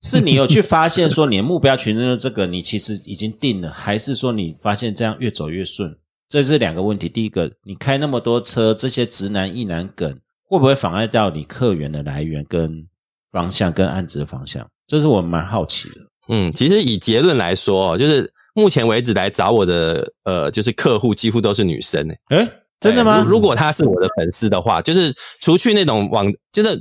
是你有去发现说你的目标群众的这个，你其实已经定了，还是说你发现这样越走越顺？这是两个问题。第一个，你开那么多车，这些直男、意男梗会不会妨碍到你客源的来源、跟方向、跟案子的方向？这是我蛮好奇的。
嗯，其实以结论来说，就是目前为止来找我的呃，就是客户几乎都是女生诶。
诶真的吗？
如果他是我的粉丝的话，就是除去那种网，就是。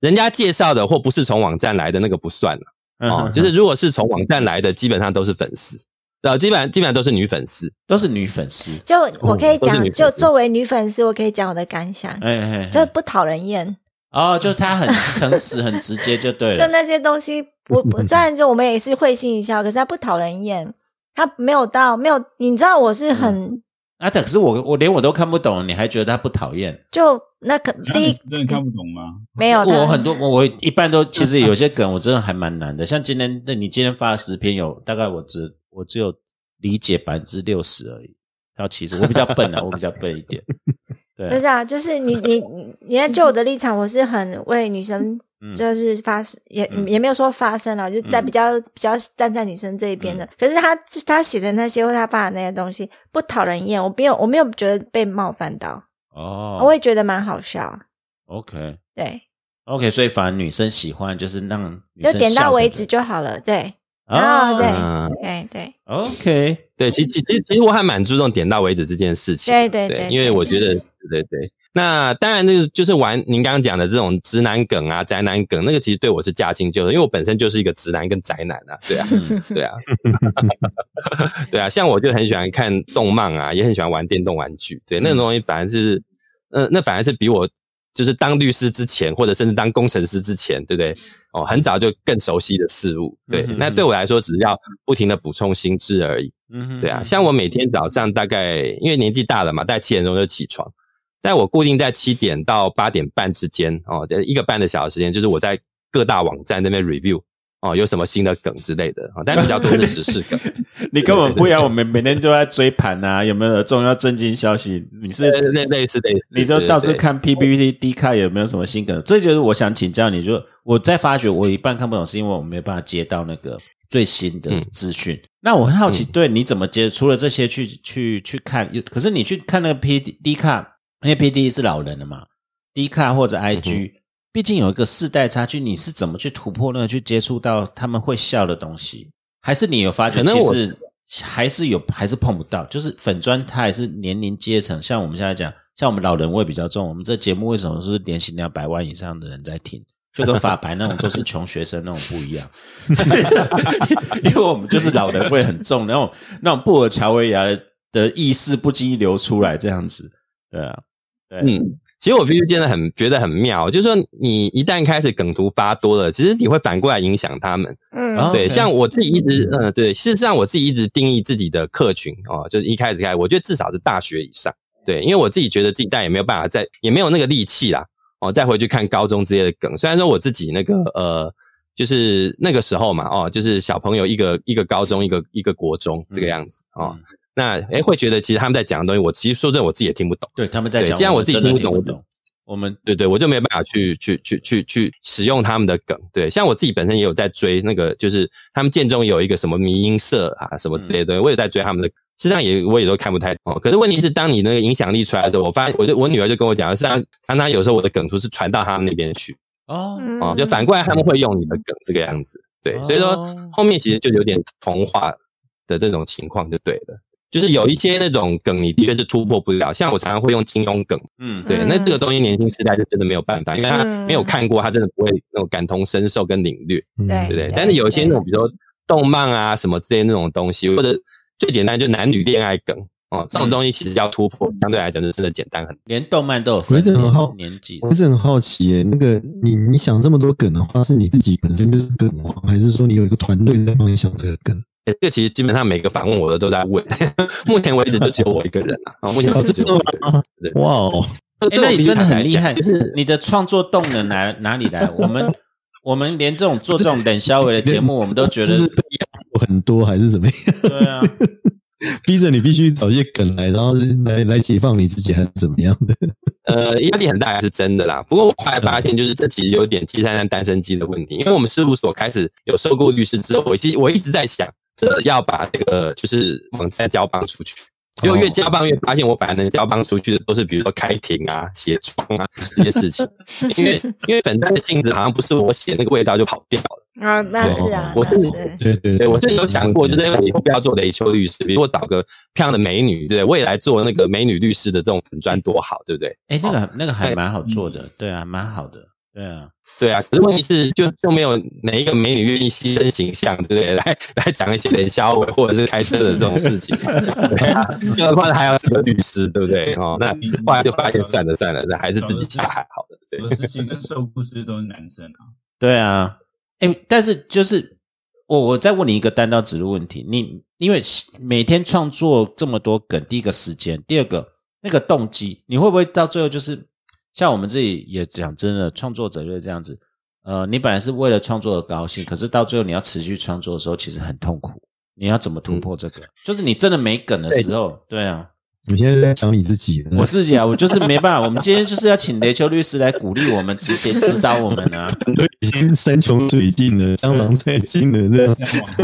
人家介绍的或不是从网站来的那个不算了哦，就是如果是从网站来的，基本上都是粉丝，呃，基本上基本上都是女粉丝，
都是女粉丝。
就我可以讲，就作为女粉丝，我可以讲我的感想，哎哎，就不讨人厌
哦，就是他很诚实、很直接，就对了。[LAUGHS]
就那些东西，不不，虽然就我们也是会心一笑，可是他不讨人厌，他没有到没有，你知道我是很。
啊，可是我我连我都看不懂，你还觉得他不讨厌？
就那可第一
真的看不懂吗？
没有，
我很多我我一般都其实有些梗我真的还蛮难的，像今天那你今天发了十篇，有大概我只我只有理解百分之六十而已。然后其实我比较笨啊，我比较笨一点。对，
不是啊，就是你你你在就我的立场，我是很为女生。就是发生也也没有说发生了，就在比较比较站在女生这一边的。可是他他写的那些或他发的那些东西不讨人厌，我没有我没有觉得被冒犯到哦，我也觉得蛮好笑。
OK，
对
，OK，所以反而女生喜欢就是让
就点到为止就好了，对，哦，对，对对
，OK，
对，其实其实其实我还蛮注重点到为止这件事情，
对对对，
因为我觉得对对。对。那当然，那个就是玩您刚刚讲的这种直男梗啊、宅男梗，那个其实对我是驾轻就熟，因为我本身就是一个直男跟宅男啊，对啊，[LAUGHS] 对啊，[LAUGHS] 对啊，像我就很喜欢看动漫啊，也很喜欢玩电动玩具，对，那种东西反而就是，呃，那反而是比我就是当律师之前，或者甚至当工程师之前，对不对？哦，很早就更熟悉的事物，对，那对我来说，只是要不停的补充心智而已，嗯，对啊，像我每天早上大概因为年纪大了嘛，大概七点钟就起床。但我固定在七点到八点半之间哦，一个半的小时时间，就是我在各大网站那边 review 哦，有什么新的梗之类的啊，但比较多是时事梗。[LAUGHS]
你根本不一样，我们每天都在追盘啊，有没有重要震惊消息？你是
类类似类似，
你就倒是看 PPT D 卡有没有什么新梗？这就是我想请教你，就我在发觉我一半看不懂，是因为我没有办法接到那个最新的资讯。那我很好奇，对你怎么接？除了这些去去去看，可是你去看那个 P D 卡。因为 P D 是老人的嘛，D 卡或者 I G，毕竟有一个世代差距，你是怎么去突破那个去接触到他们会笑的东西？还是你有发觉，其实还是有，还是碰不到？就是粉砖它还是年龄阶层，像我们现在讲，像我们老人味比较重。我们这节目为什么是年薪两百万以上的人在听？就跟法白那种都是穷学生那种不一样，[LAUGHS] 因为我们就是老人味很重，那种那种布尔乔维亚的意识不经意流出来这样子，对啊。
嗯，其实我必须真的很觉得很妙，就是说你一旦开始梗图发多了，其实你会反过来影响他们。嗯，对，像我自己一直，嗯，对，事实上我自己一直定义自己的客群哦，就是一开始开，我觉得至少是大学以上，对，因为我自己觉得自己但也没有办法再，也没有那个力气啦，哦，再回去看高中之类的梗。虽然说我自己那个呃，就是那个时候嘛，哦，就是小朋友一个一个高中，一个一个国中这个样子哦。那诶会觉得其实他们在讲的东西，我其实说真的我自己也听不懂。
对，他们在讲，
既然我自己听不懂，
我懂。我们
对对，我就没有办法去去去去去使用他们的梗。对，像我自己本身也有在追那个，就是他们建中有一个什么迷音社啊，什么之类的，我也在追他们的。实际上也我也都看不太懂。可是问题是，当你那个影响力出来的时候，我发现，我就我女儿就跟我讲，实际上常常有时候我的梗图是传到他们那边去。哦哦，就反过来他们会用你的梗这个样子。对，所以说后面其实就有点同化的这种情况就对了。就是有一些那种梗，你的确是突破不了。像我常常会用金庸梗，嗯，对，那这个东西年轻时代就真的没有办法，因为他没有看过，他真的不会那种感同身受跟领略，对不对？但是有一些那种，比如说动漫啊什么之类那种东西，或者最简单就男女恋爱梗哦，这种东西其实要突破，相对来讲就真的简单很多。
连动漫都有，
我一直很好
年纪，
我一直很好奇耶。那个你你想这么多梗的话，是你自己本身就是梗王，还是说你有一个团队在帮你想这个梗？
这个其实基本上每个访问我的都在问，[LAUGHS] 目前为止就只有我一个人啊。啊，目前为止只有我一个人。
哇哦，
那你真的很厉害，就是你的创作动能哪哪里来？我们我们连这种做这种冷消维的节目，我们都觉得
很多还是怎么样？
对啊。[LAUGHS]
逼着你必须找一些梗来，然后来来解放你自己，还是怎么样的？[LAUGHS]
呃，压力很大，是真的啦。不过我后来发现，就是这其实有点鸡三三单身鸡的问题。因为我们事务所开始有收购律师之后，我其实我一直在想，这要把这个就是网站交棒出去。就越交棒越发现，我反而能交棒出去的都是比如说开庭啊、写窗啊这些事情。[LAUGHS] 因为因为粉单的性质好像不是我写那个味道就跑掉了。
啊，那是啊，
我是
对对
对，我是有想过，就是因为以后不要做雷秋律师，比如我找个漂亮的美女，对不对？未来做那个美女律师的这种粉砖多好，对不对？
哎，那个那个还蛮好做的，对啊，蛮好的，对啊，
对啊。可是问题是，就就没有哪一个美女愿意牺牲形象，对不对？[LAUGHS] 来 [LAUGHS] 来讲一些人销委或者是开车的这种事情，[LAUGHS] 对啊。更何况还要是个律师，对不对？哦，那后来就发现算了算了，那还是自己下海好了。
对，实情跟受故事都是男生啊，
对啊。哎，但是就是我，我再问你一个单刀直入问题：你因为每天创作这么多梗，第一个时间，第二个那个动机，你会不会到最后就是像我们自己也讲真的，创作者就是这样子。呃，你本来是为了创作而高兴，可是到最后你要持续创作的时候，其实很痛苦。你要怎么突破这个？就是你真的没梗的时候，对啊。
你现在在讲你自己？
我自己啊，我就是没办法。我们今天就是要请雷秋律师来鼓励我们，指点指导我们啊。
都已经山穷水尽了，江郎才尽了，这样。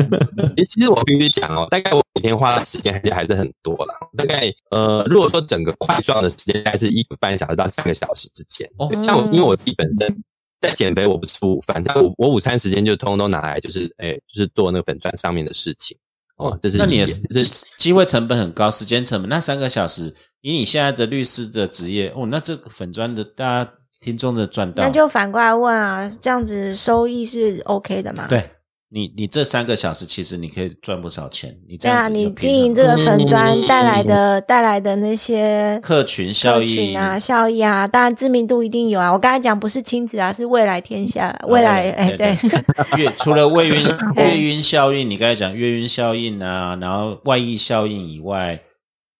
[LAUGHS]
其实我必须讲哦，大概我每天花的时间还是还是很多啦。大概呃，如果说整个块状的时间，大概是一个半小时到三个小时之间。哦，像我，因为我自己本身在减肥，我不吃午饭，但我我午餐时间就通通都拿来，就是哎，就是做那个粉钻上面的事情。哦，这是
那你的这机会成本很高，时间成本那三个小时，以你现在的律师的职业，哦，那这个粉砖的大家听众的赚到，
那就反过来问啊，这样子收益是 OK 的吗？
对。你你这三个小时，其实你可以赚不少钱。你
对啊，你经营这个粉砖带来的带来的那些
客群效益
啊，效益啊，当然知名度一定有啊。我刚才讲不是亲子啊，是未来天下，未来哎对。[LAUGHS]
月除了 [LAUGHS] 月晕月晕效应，你刚才讲月晕效应啊，然后外溢效应以外，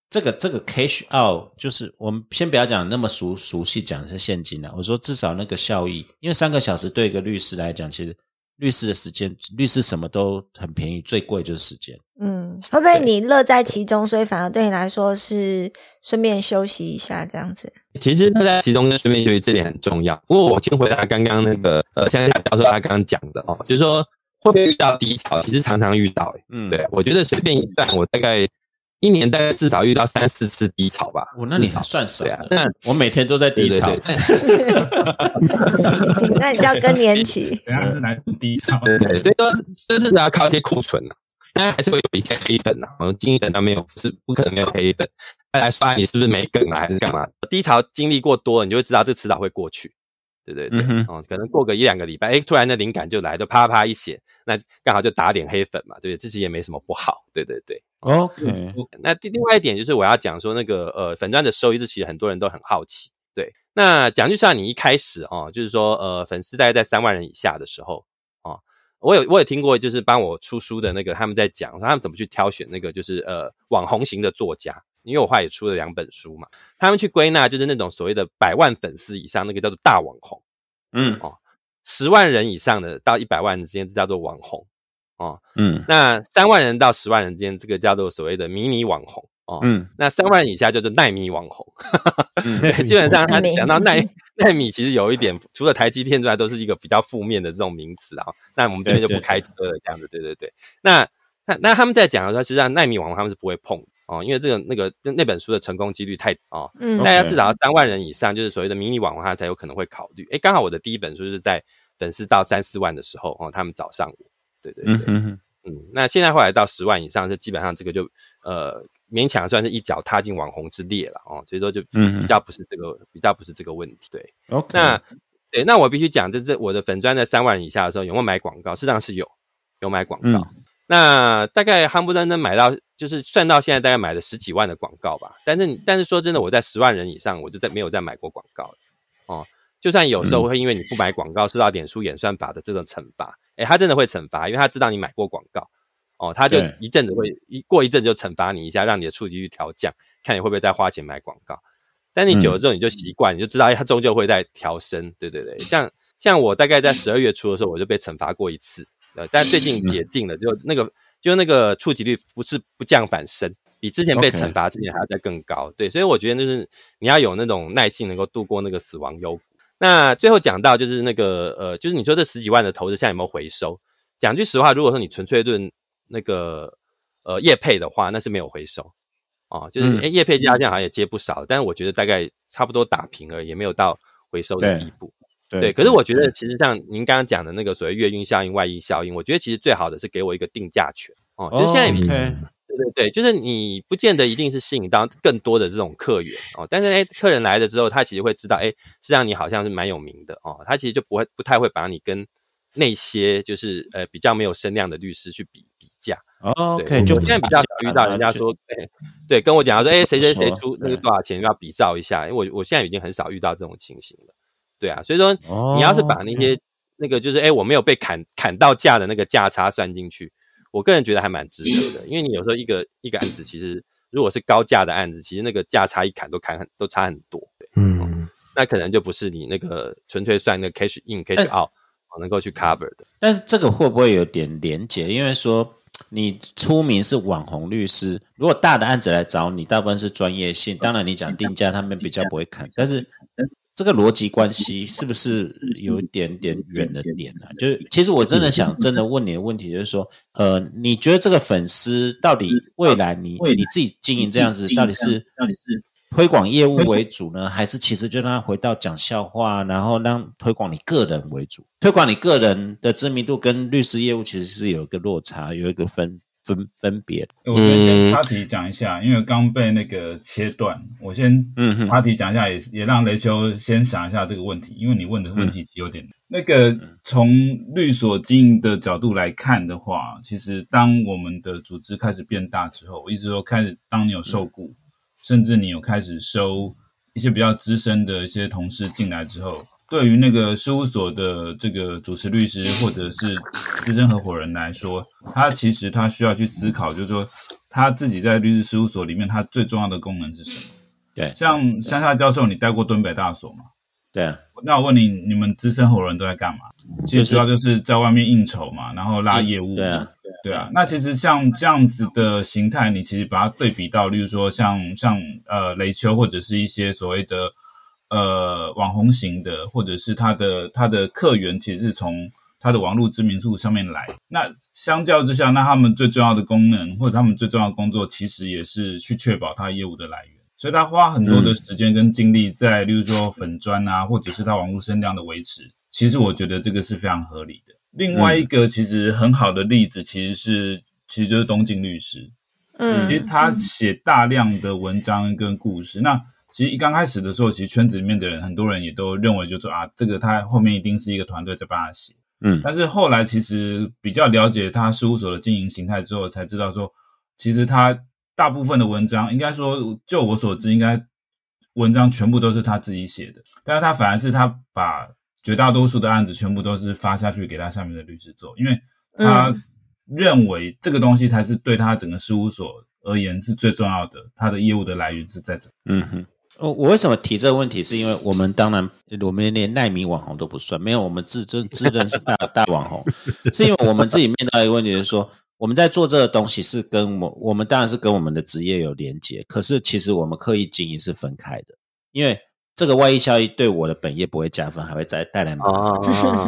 这个这个 cash out 就是我们先不要讲那么熟熟悉讲是现金了。我说至少那个效益，因为三个小时对一个律师来讲，其实。律师的时间，律师什么都很便宜，最贵就是时间。
嗯，会不会你乐在其中，所以反而对你来说是顺便休息一下这样子？
其实乐在其中跟顺便休息这点很重要。不过我先回答刚刚那个呃，像教授他刚刚讲的哦，就是说会不会遇到低潮？其实常常遇到。嗯，对，我觉得随便一段，我大概。一年大概至少遇到三四次低潮吧。
我那你算少啊？那我每天都在低潮。[LAUGHS]
那你叫更年期？[LAUGHS]
原来是来自低潮。
对对，所以说就是要靠一些库存呐，当然还是会有一些黑粉呐。我们金粉它没有，是不可能没有黑粉。再来刷你是不是没梗啊，还是干嘛？低潮经历过多，你就会知道这迟早会过去。对对对，哦，可能过个一两个礼拜，哎，突然的灵感就来，就啪啪一写，那刚好就打点黑粉嘛，对不对？自己也没什么不好，对对对。
OK，
那另另外一点就是我要讲说那个呃粉钻的收益，这其实很多人都很好奇。对，那讲句实话，你一开始哦，就是说呃粉丝大概在三万人以下的时候哦，我有我有听过，就是帮我出书的那个他们在讲，他们怎么去挑选那个就是呃网红型的作家。因为我话也出了两本书嘛，他们去归纳就是那种所谓的百万粉丝以上那个叫做大网红，嗯哦，十万人以上的到一百万之间这叫做网红，哦嗯，那三万人到十万人之间这个叫做所谓的迷你网红，哦嗯，那三万以下就是奈米网红，[LAUGHS] 对，基本上他讲到奈奈米其实有一点除了台积电之外都是一个比较负面的这种名词啊，那我们这边就不开车了这样子，对对对，那那那他们在讲的时候，实际上奈米网红他们是不会碰。哦，因为这个那个那本书的成功几率太哦，嗯，大家至少要三万人以上，就是所谓的迷你网红，他才有可能会考虑。哎，刚好我的第一本书是在粉丝到三四万的时候，哦，他们找上我，对对对，嗯那现在后来到十万以上，这基本上这个就呃勉强算是一脚踏进网红之列了，哦，所以说就比较不是这个比较不是这个问题，对。
OK，
那对，那我必须讲，这这我的粉砖在三万以下的时候有没有买广告？事实际上是有，有买广告。那大概夯不啷登买到，就是算到现在大概买了十几万的广告吧。但是，但是说真的，我在十万人以上，我就再没有再买过广告哦。就算有时候会因为你不买广告受到点数演算法的这种惩罚，诶他真的会惩罚，因为他知道你买过广告哦，他就一阵子会一过一阵就惩罚你一下，让你的触及率调降，看你会不会再花钱买广告。但你久了之后你就习惯，你就知道，哎，他终究会在调升。对对对，像像我大概在十二月初的时候，我就被惩罚过一次，呃，但最近解禁了，就那个就那个触及率不是不降反升，比之前被惩罚之前还要再更高。对，所以我觉得就是你要有那种耐性，能够度过那个死亡幽谷。那最后讲到就是那个呃，就是你说这十几万的投资现在有没有回收？讲句实话，如果说你纯粹论那个呃业配的话，那是没有回收哦。就是哎，业配加这样好像也接不少，但是我觉得大概差不多打平了，也没有到回收的地步。对，可是我觉得其实像您刚刚讲的那个所谓月晕效应、外溢效应，我觉得其实最好的是给我一个定价权哦。就是现在。对对对，就是你不见得一定是吸引到更多的这种客源哦，但是哎，客人来了之后，他其实会知道，哎，实际上你好像是蛮有名的哦，他其实就不会不太会把你跟那些就是呃比较没有声量的律师去比比价
哦。对，就
现在比较少遇到人家说，哎，对，跟我讲说，哎，谁谁谁出那个多少钱要比照一下，因为我我现在已经很少遇到这种情形了。对啊，所以说你要是把那些那个就是哎我没有被砍砍到价的那个价差算进去。我个人觉得还蛮值得的，因为你有时候一个一个案子，其实如果是高价的案子，其实那个价差一砍都砍很都差很多，嗯，那可能就不是你那个纯粹算那个 cash in cash out 能够去 cover 的。
但是这个会不会有点连结？因为说你出名是网红律师，如果大的案子来找你，大部分是专业性，当然你讲定价，他们比较不会砍，但是但是。这个逻辑关系是不是有一点点远的点呢？就是其实我真的想真的问你的问题，就是说，呃，你觉得这个粉丝到底未来你你自己经营这样子，到底是到底是推广业务为主呢，还是其实就让他回到讲笑话，然后让推广你个人为主？推广你个人的知名度跟律师业务其实是有一个落差，有一个分。分分别，
我先插题讲一下，因为刚被那个切断，我先嗯插题讲一下，也也让雷秋先想一下这个问题，因为你问的问题其实有点那个从律所经营的角度来看的话，其实当我们的组织开始变大之后，我一直说开始，当你有受雇，甚至你有开始收一些比较资深的一些同事进来之后。对于那个事务所的这个主持律师或者是资深合伙人来说，他其实他需要去思考，就是说他自己在律师事务所里面，他最重要的功能是什么？
对，
像乡下教授，你带过敦北大所吗？
对啊。
那我问你，你们资深合伙人都在干嘛？其实主要就是在外面应酬嘛，然后拉业务。
对啊，
对啊。那其实像这样子的形态，你其实把它对比到，例如说像像呃雷丘或者是一些所谓的。呃，网红型的，或者是他的他的客源，其实是从他的网络知名度上面来。那相较之下，那他们最重要的功能，或者他们最重要的工作，其实也是去确保他业务的来源。所以他花很多的时间跟精力在，例如说粉砖啊，或者是他网络声量的维持。其实我觉得这个是非常合理的。另外一个其实很好的例子，其实是其实就是东晋律师，嗯，因为他写大量的文章跟故事，那。其实一刚开始的时候，其实圈子里面的人，很多人也都认为，就说啊，这个他后面一定是一个团队在帮他写。嗯，但是后来其实比较了解他事务所的经营形态之后，才知道说，其实他大部分的文章，应该说，就我所知，应该文章全部都是他自己写的。但是他反而是他把绝大多数的案子全部都是发下去给他下面的律师做，因为他认为这个东西才是对他整个事务所而言是最重要的，他的业务的来源是在这。嗯哼。
我我为什么提这个问题？是因为我们当然我们连奈米网红都不算，没有我们自尊自认是大大网红，[LAUGHS] 是因为我们自己面到一个问题，就是说我们在做这个东西是跟我我们当然是跟我们的职业有连接，可是其实我们刻意经营是分开的，因为这个外溢效益对我的本业不会加分，还会再带来麻烦。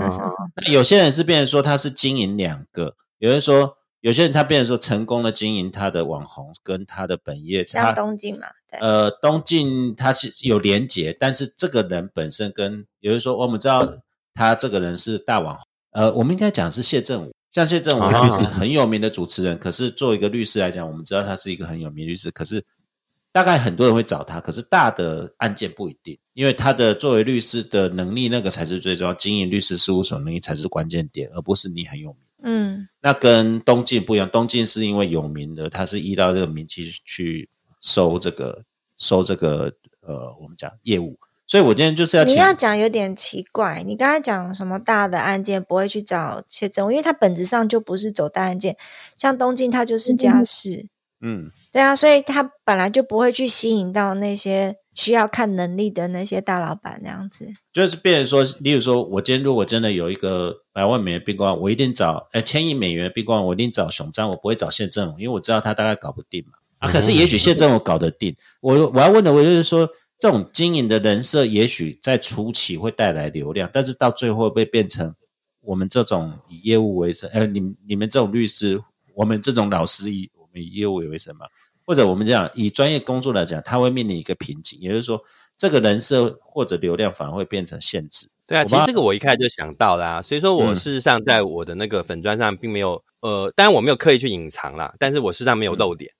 [LAUGHS] 那有些人是变成说他是经营两个，有人说。有些人他变成说成功的经营他的网红跟他的本业，
像东京嘛，
呃，东晋他是有连结，但是这个人本身跟，有人说我们知道他这个人是大网红，呃，我们应该讲是谢振武，像谢振武他就是很有名的主持人，可是作为一个律师来讲，我们知道他是一个很有名律师，可是大概很多人会找他，可是大的案件不一定，因为他的作为律师的能力那个才是最重要，经营律师事务所能力才是关键点，而不是你很有名。嗯，那跟东晋不一样，东晋是因为有名的，他是依照这个名气去收这个收这个呃，我们讲业务，所以。我今天就是要
你要讲有点奇怪，你刚才讲什么大的案件不会去找谢正，因为他本质上就不是走大案件，像东京他就是家事，嗯，对啊，所以他本来就不会去吸引到那些需要看能力的那些大老板那样子。
就是变成说，例如说我今天如果真的有一个百万美元闭关，我一定找呃千亿美元闭关，我一定找熊章，我不会找谢正，因为我知道他大概搞不定嘛。啊，可是也许谢正我搞得定，我我要问的我就是说。这种经营的人设，也许在初期会带来流量，但是到最后会变成我们这种以业务为生，呃，你你们这种律师，我们这种老师以我们以业务为生嘛？或者我们讲以专业工作来讲，他会面临一个瓶颈，也就是说，这个人设或者流量反而会变成限制。
对啊，其实这个我一开始就想到啦，所以说我事实上在我的那个粉砖上并没有，呃，当然我没有刻意去隐藏啦，但是我事实上没有露点。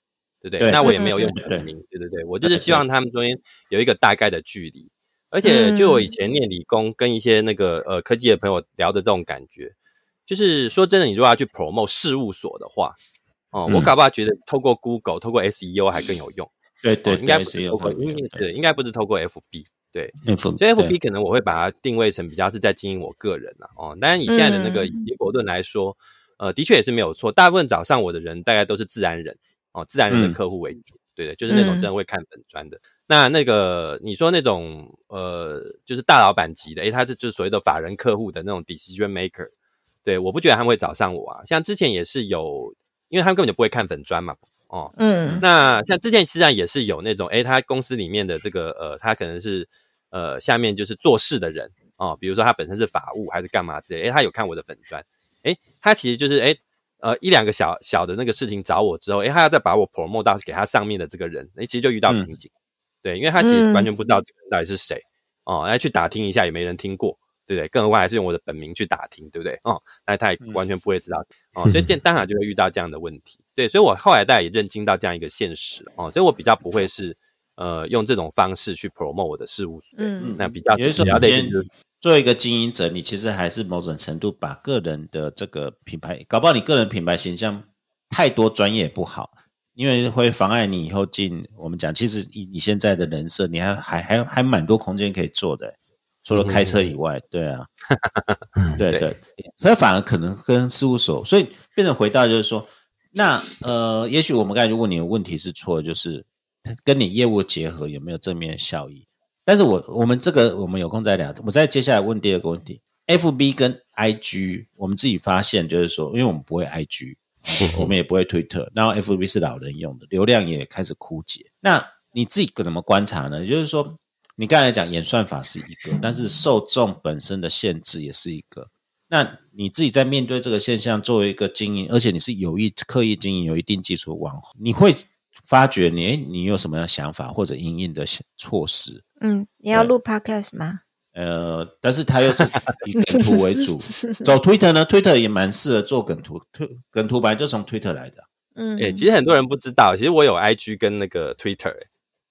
对不对？那我也没有用本名，对对对，我就是希望他们中间有一个大概的距离。而且，就我以前念理工，跟一些那个呃科技的朋友聊的这种感觉，就是说真的，你如果要去 promote 事务所的话，哦，我搞不好觉得透过 Google、透过 SEO 还更有用。
对对，
应该不是透过，对，应该不是透过 FB。对，所以 FB 可能我会把它定位成比较是在经营我个人了。哦，当然以现在的那个结果论来说，呃，的确也是没有错。大部分早上我的人，大概都是自然人。哦，自然人的客户为主，对的，就是那种真的会看本专的。那那个你说那种呃，就是大老板级的，诶，他是就是所谓的法人客户的那种 decision maker，对，我不觉得他们会找上我啊。像之前也是有，因为他们根本就不会看粉砖嘛。哦，嗯，那像之前实际上也是有那种，诶，他公司里面的这个呃，他可能是呃下面就是做事的人哦，比如说他本身是法务还是干嘛之类，诶，他有看我的粉砖，诶，他其实就是诶。呃，一两个小小的那个事情找我之后，诶，他要再把我 promote 到给他上面的这个人，诶，其实就遇到瓶颈，对，因为他其实完全不知道这个人到底是谁哦，来去打听一下也没人听过，对不对？更何况还是用我的本名去打听，对不对？哦，那他也完全不会知道哦，所以见当然就会遇到这样的问题，对，所以我后来大家也认清到这样一个现实哦，所以我比较不会是呃用这种方式去 promote 我的事务所，嗯，那比较比较类似。
作为一个经营者，你其实还是某种程度把个人的这个品牌，搞不好你个人品牌形象太多专业不好，因为会妨碍你以后进。我们讲，其实以你现在的人设，你还还还还蛮多空间可以做的，除了开车以外，对啊，对对，所以反而可能跟事务所，所以变成回到就是说，那呃，也许我们刚才就问你的问题是错，就是跟你业务结合有没有正面效益？但是我我们这个我们有空再聊。我再接下来问第二个问题：F B 跟 I G，我们自己发现就是说，因为我们不会 I G，[LAUGHS] 我们也不会推特，然后 F B 是老人用的，流量也开始枯竭。那你自己怎么观察呢？就是说，你刚才讲演算法是一个，但是受众本身的限制也是一个。那你自己在面对这个现象，作为一个经营，而且你是有意刻意经营，有一定基础网红，你会发觉你你有什么样想法或者应应的措施？
嗯，你要录 podcast 吗？
呃，但是他又是以梗图 [LAUGHS] 为主，走 Twitter 呢？Twitter 也蛮适合做梗图，推梗图本来就从 Twitter 来的。
嗯，哎，其实很多人不知道，其实我有 IG 跟那个 Twitter，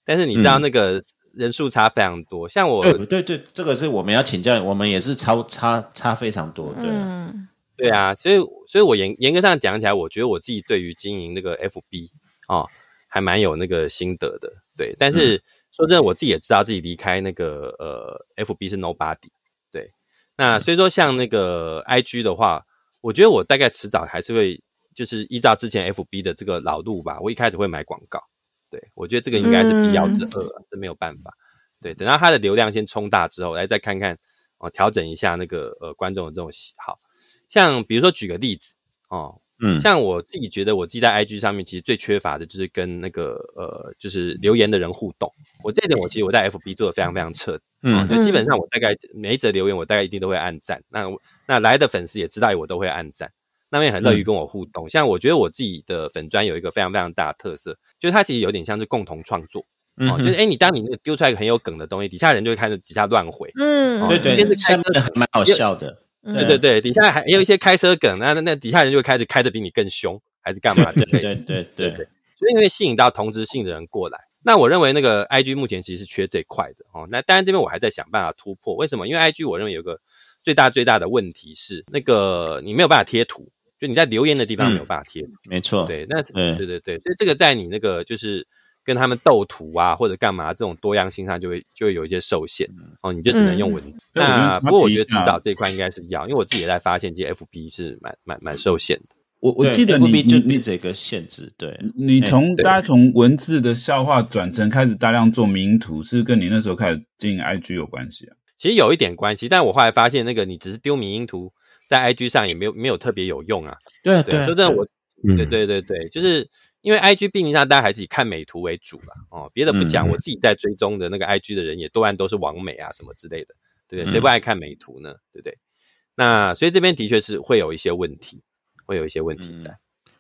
但是你知道那个人数差非常多。像我，
对对对，这个是我们要请教，我们也是超差差非常多。对，嗯
对啊，所以所以我严严格上讲起来，我觉得我自己对于经营那个 FB 哦，还蛮有那个心得的。对，但是。说真的，我自己也知道自己离开那个呃，FB 是 nobody。对，那所以说像那个 IG 的话，我觉得我大概迟早还是会，就是依照之前 FB 的这个老路吧。我一开始会买广告，对我觉得这个应该是必要之恶，这没有办法。对，等到它的流量先冲大之后，来再看看哦，调整一下那个呃观众的这种喜好。像比如说举个例子哦。嗯，像我自己觉得，我自己在 IG 上面其实最缺乏的就是跟那个呃，就是留言的人互动。我这点我其实我在 FB 做的非常非常彻底，嗯，就基本上我大概每一则留言我大概一定都会按赞。那那来的粉丝也知道我都会按赞，那边很乐于跟我互动。像我觉得我自己的粉砖有一个非常非常大的特色，就是它其实有点像是共同创作，哦，就是哎，你当你那个丢出来一个很有梗的东西，底下人就会开始底下乱回，
嗯，对对，下面蛮好笑的。
对对对，底下还有一些开车梗，那那底下人就会开始开的比你更凶，还是干嘛？[LAUGHS]
对对对对对，
所以因为吸引到同质性的人过来，那我认为那个 I G 目前其实是缺这块的哦。那当然这边我还在想办法突破，为什么？因为 I G 我认为有个最大最大的问题是，那个你没有办法贴图，就你在留言的地方没有办法贴图。
没错，
对，那对对对，所以这个在你那个就是跟他们斗图啊或者干嘛这种多样性上就会就会有一些受限哦，你就只能用文字。那不过我觉得指导这一块应该是要，因为我自己也在发现，这 FB 是蛮蛮蛮受限的。
我我记得你
就你这个限制，对
你从大家从文字的笑话转成开始大量做名图，是跟你那时候开始经营 IG 有关系啊？
其实有一点关系，但我后来发现，那个你只是丢名音图在 IG 上也没有没有特别有用啊。
对对，
说真的，我对对对对，就是因为 IG 毕竟上大家还是以看美图为主了哦。别的不讲，我自己在追踪的那个 IG 的人也多半都是网美啊什么之类的，对不对？谁不爱看美图呢？对不对？那所以这边的确是会有一些问题，会有一些问题在。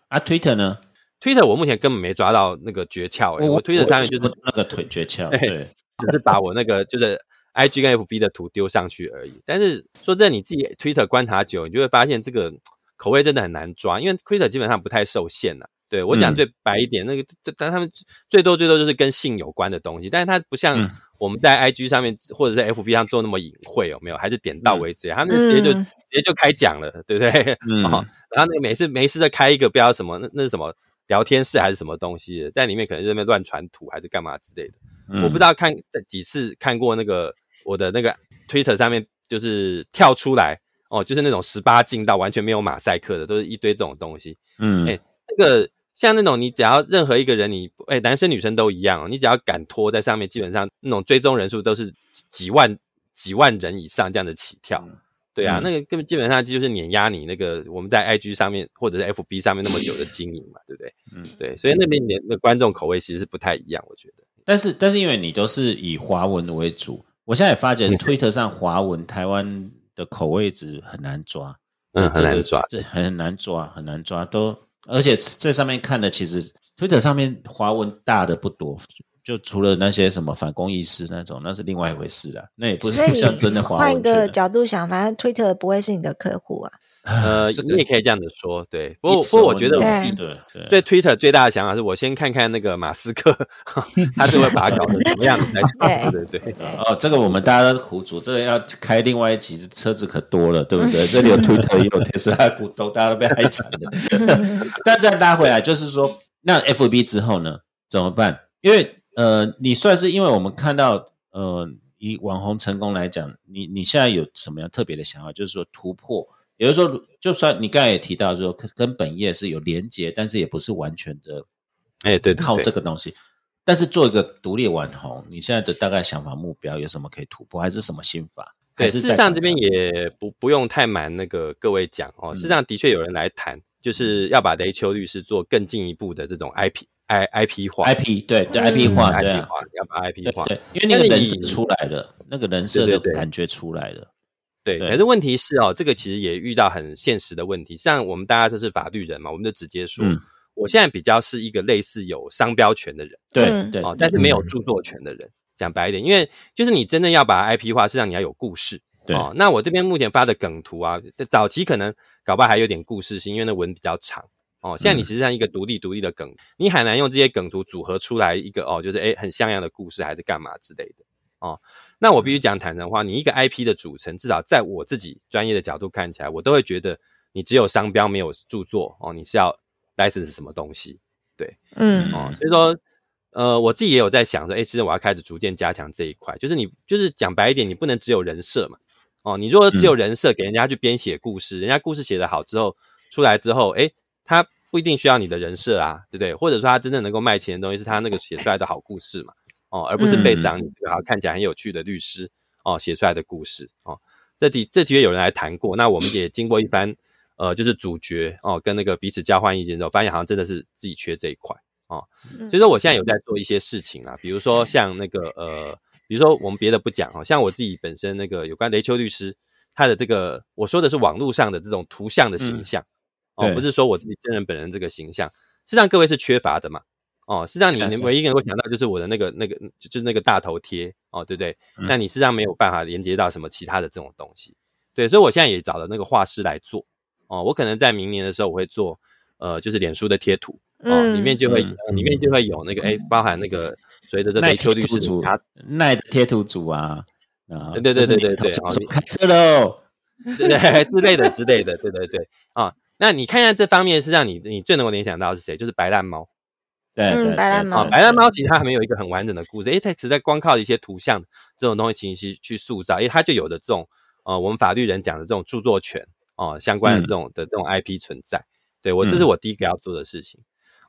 啊，Twitter 呢
？Twitter 我目前根本没抓到那个诀窍，哎，我 Twitter 上面就是
那个腿诀窍，[LAUGHS] 对，
只是把我那个就是。I G 跟 F B 的图丢上去而已，但是说真的，你自己 Twitter 观察久，你就会发现这个口味真的很难抓，因为 Twitter 基本上不太受限了。对我讲最白一点，那个但他们最多最多就是跟性有关的东西，但是它不像我们在 I G 上面或者在 F B 上做那么隐晦，有没有？还是点到为止，他们直接就直接就开讲了，对不对？嗯，然后那个每次没事的开一个不知道什么，那那是什么聊天室还是什么东西，在里面可能就那边乱传图还是干嘛之类的，我不知道看几次看过那个。我的那个 Twitter 上面就是跳出来哦，就是那种十八禁到完全没有马赛克的，都是一堆这种东西。嗯，哎，那个像那种你只要任何一个人，你哎，男生女生都一样，你只要敢拖在上面，基本上那种追踪人数都是几万几万人以上这样的起跳。对啊，那个根本基本上就是碾压你那个我们在 IG 上面或者是 FB 上面那么久的经营嘛，对不对？嗯，对，所以那边的那观众口味其实是不太一样，我觉得。
但是但是因为你都是以华文为主。我现在也发觉，Twitter 上华文台湾的口味值很难抓，
嗯，很难抓，
这很难抓，很难抓。都而且在上面看的，其实 Twitter 上面华文大的不多，就除了那些什么反公益师那种，那是另外一回事了。那也不是像真的华文。
换一个角度想，反正 Twitter 不会是你的客户啊。
呃，[LAUGHS] 你也可以这样子说，对。不过，不过我觉得我，对 Twitter 最大的想法是我先看看那个马斯克，[LAUGHS] 他就会把它搞成什么样子来。[LAUGHS] 对对对。
哦，这个我们大家都苦主，这个要开另外一集，车子可多了，对不对？这里有 Twitter，也有特斯拉股东，大家都被害惨的。但再拉回来，就是说，那 FB 之后呢，怎么办？因为呃，你算是因为我们看到，呃，以网红成功来讲，你你现在有什么样特别的想法？就是说突破。也就是说，就算你刚才也提到说跟本业是有连接，但是也不是完全的，
哎，对，
靠这个东西。但是做一个独立网红，你现在的大概想法目标有什么可以突破，还是什么心法？
对，事实上这边也不不用太瞒那个各位讲哦。事实上的确有人来谈，就是要把雷秋律师做更进一步的这种 IP I IP 化
，IP 对对 IP 化
，IP 化要把 IP 化，
对，因为那个人设出来了，那个人设的感觉出来了。
对，可是问题是哦，这个其实也遇到很现实的问题。像我们大家都是法律人嘛，我们就直接说，我现在比较是一个类似有商标权的人，
对对，
哦，但是没有著作权的人。讲白一点，因为就是你真的要把 IP 化，实际上你要有故事。哦，那我这边目前发的梗图啊，早期可能搞不好还有点故事性，因为那文比较长。哦，现在你实际上一个独立独立的梗，你很难用这些梗图组合出来一个哦，就是诶很像样的故事，还是干嘛之类的。哦。那我必须讲坦诚话，你一个 IP 的组成，至少在我自己专业的角度看起来，我都会觉得你只有商标没有著作哦，你是要 license 什么东西？对，嗯，哦，所以说，呃，我自己也有在想说，哎，其实我要开始逐渐加强这一块，就是你就是讲白一点，你不能只有人设嘛，哦，你如果只有人设给人家去编写故事，人家故事写得好之后出来之后，哎，他不一定需要你的人设啊，对不对？或者说他真正能够卖钱的东西是他那个写出来的好故事嘛。哦，而不是被伤，这个看起来很有趣的律师哦写出来的故事哦。这题这几位有人来谈过，那我们也经过一番呃，就是主角哦跟那个彼此交换意见之后，发现好像真的是自己缺这一块哦。所以说我现在有在做一些事情啊，比如说像那个呃，比如说我们别的不讲哦，像我自己本身那个有关雷秋律师他的这个，我说的是网络上的这种图像的形象哦，不是说我自己真人本人这个形象，实际上各位是缺乏的嘛。哦，实际上你唯一能够想到就是我的那个那个就是那个大头贴哦，对不对？那你实际上没有办法连接到什么其他的这种东西，对，所以我现在也找了那个画师来做哦，我可能在明年的时候我会做呃，就是脸书的贴图哦，里面就会里面就会有那个哎，包含那个所谓的这雷秋律师
他奈的贴图组啊
啊，对对对对对
哦，开车喽，[LAUGHS]
对对之类的之类的，对对对啊，那你看一下这方面是让你你最能够联想到是谁？就是白烂猫。
对，
白蓝猫，
白蓝猫其实它还没有一个很完整的故事，诶，它只在光靠一些图像这种东西情绪去塑造，诶，它就有的这种呃，我们法律人讲的这种著作权哦，相关的这种的这种 IP 存在。对我，这是我第一个要做的事情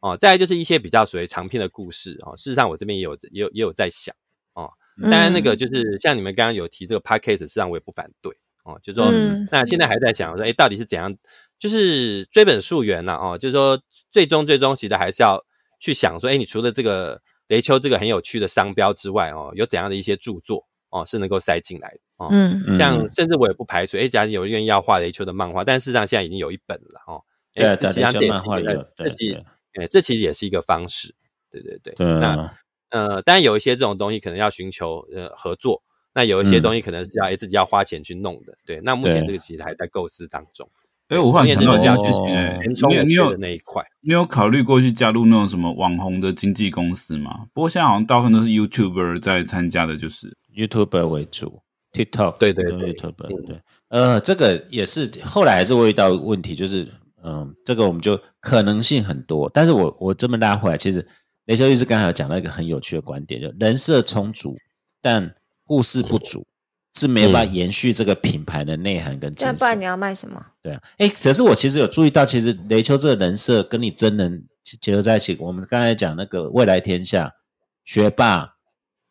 哦。再来就是一些比较属于长篇的故事哦，事实上我这边也有也有也有在想哦。当然那个就是像你们刚刚有提这个 podcast，实际上我也不反对哦，就是说那现在还在想说，诶，到底是怎样？就是追本溯源呐哦，就是说最终最终其实还是要。去想说，哎，你除了这个雷丘这个很有趣的商标之外，哦，有怎样的一些著作哦是能够塞进来的哦？嗯，像甚至我也不排除，哎，假如有人愿意要画雷丘的漫画，但事实上现在已经有一本了哦。
对，这实际
漫
画有，
这其哎，这其实也是一个方式。对对对。那呃，当然有一些这种东西可能要寻求呃合作，那有一些东西可能是要哎自己要花钱去弄的。对，那目前这个其实还在构思当中。
哎，我忽然想到一件事情，哎，
你有那一块，
你有考虑过去加入那种什么网红的经纪公司吗？不过现在好像大部分都是 YouTuber 在参加的，就是
YouTuber 为主，TikTok，
对对对
，YouTuber，对，呃，这个也是后来还是会遇到问题，就是，嗯，这个我们就可能性很多，但是我我这么拉回来，其实雷修律师刚才有讲到一个很有趣的观点，就人设充足，但故事不足。是没有办法延续这个品牌的内涵跟。
那不然你要卖什么？
对啊，哎，可是我其实有注意到，其实雷秋这个人设跟你真人结合在一起。我们刚才讲那个未来天下学霸、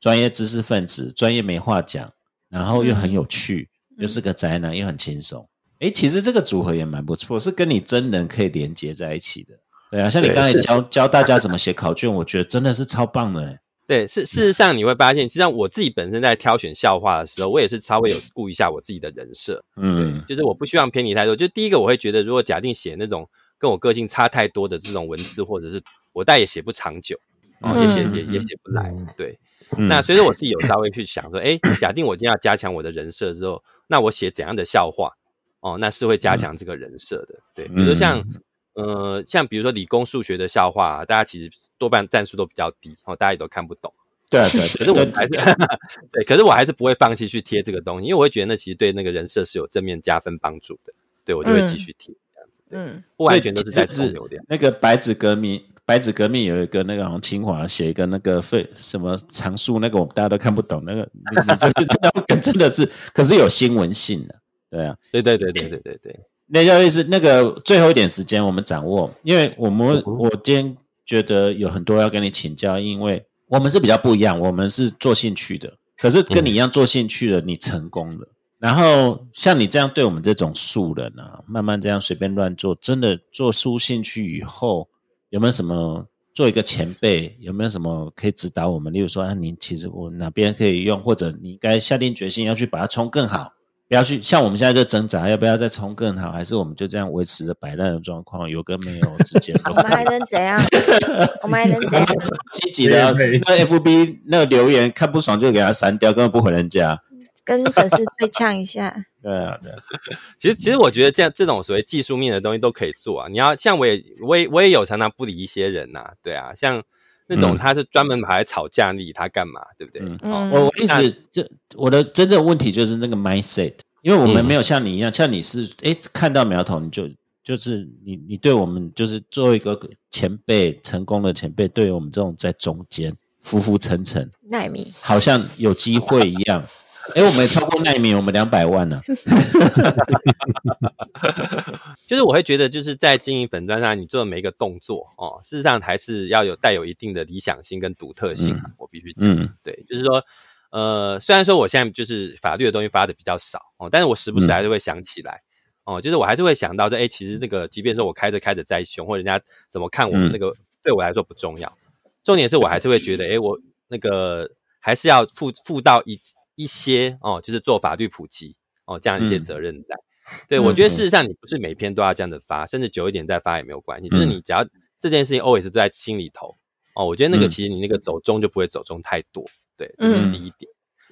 专业知识分子、专业没话讲，然后又很有趣，又是个宅男，又很轻松。哎，其实这个组合也蛮不错，是跟你真人可以连接在一起的。对啊，像你刚才教教大家怎么写考卷，我觉得真的是超棒的。
对，事事实上你会发现，实际上我自己本身在挑选笑话的时候，我也是稍微有顾一下我自己的人设，嗯，就是我不希望偏离太多。就第一个，我会觉得如果假定写那种跟我个性差太多的这种文字，或者是我但也写不长久，哦，也写也也写不来。对，那所以说我自己有稍微去想说，哎，假定我一定要加强我的人设之后，那我写怎样的笑话，哦，那是会加强这个人设的。对，比如像呃，像比如说理工数学的笑话，大家其实。多半战术都比较低，然哦，大家也都看不懂。
对对，
可是我还是 [LAUGHS] 对，可是我还是不会放弃去贴这个东西，因为我会觉得那其实对那个人设是有正面加分帮助的。对我就会继续贴这样子。嗯，不完全都是在蹭流量。
那个白纸革命，白纸革命有一个那个清华写一个那个废什么常数，那个我们大家都看不懂。那个你就是 [LAUGHS] 那个真的是，可是有新闻性的。对啊，
对对对对对对对。
那叫意思，那个最后一点时间我们掌握，因为我们我今天。觉得有很多要跟你请教，因为我们是比较不一样，我们是做兴趣的，可是跟你一样做兴趣的，你成功了。然后像你这样对我们这种素人啊，慢慢这样随便乱做，真的做出兴趣以后，有没有什么做一个前辈，有没有什么可以指导我们？例如说，啊，你其实我哪边可以用，或者你应该下定决心要去把它冲更好。不要去像我们现在就挣扎，要不要再冲更好，还是我们就这样维持着摆烂的状况，有跟没有之间？[LAUGHS] [LAUGHS]
我们还能怎样？我们还能怎样？
积极的，那 FB 那个留言看不爽就给他删掉，根本不回人家，
跟粉丝对呛一下。
对啊，对。
其实，其实我觉得这样这种所谓技术面的东西都可以做啊。你要像我也我也我也有常常不理一些人呐，对啊，像那种他是专门拿来吵架，理他干嘛？对不对？
嗯，我我意思就我的真正问题就是那个 mindset，因为我们没有像你一样，像你是哎看到苗头你就就是你你对我们就是作为一个前辈成功的前辈，对于我们这种在中间浮浮沉沉
耐米，
好像有机会一样。哎，我们超过那一名，我们两百万呢。[LAUGHS]
就是我会觉得，就是在经营粉砖上，你做的每一个动作哦，事实上还是要有带有一定的理想性跟独特性。我必须讲，对，就是说。呃，虽然说我现在就是法律的东西发的比较少哦，但是我时不时还是会想起来哦，就是我还是会想到说，哎，其实那个，即便说我开着开着再凶，或人家怎么看我们那个，对我来说不重要，重点是我还是会觉得，哎，我那个还是要负负到一一些哦，就是做法律普及哦这样一些责任在。对我觉得事实上你不是每篇都要这样的发，甚至久一点再发也没有关系，就是你只要这件事情 always 都在心里头哦，我觉得那个其实你那个走中就不会走中太多。对，这是第一点。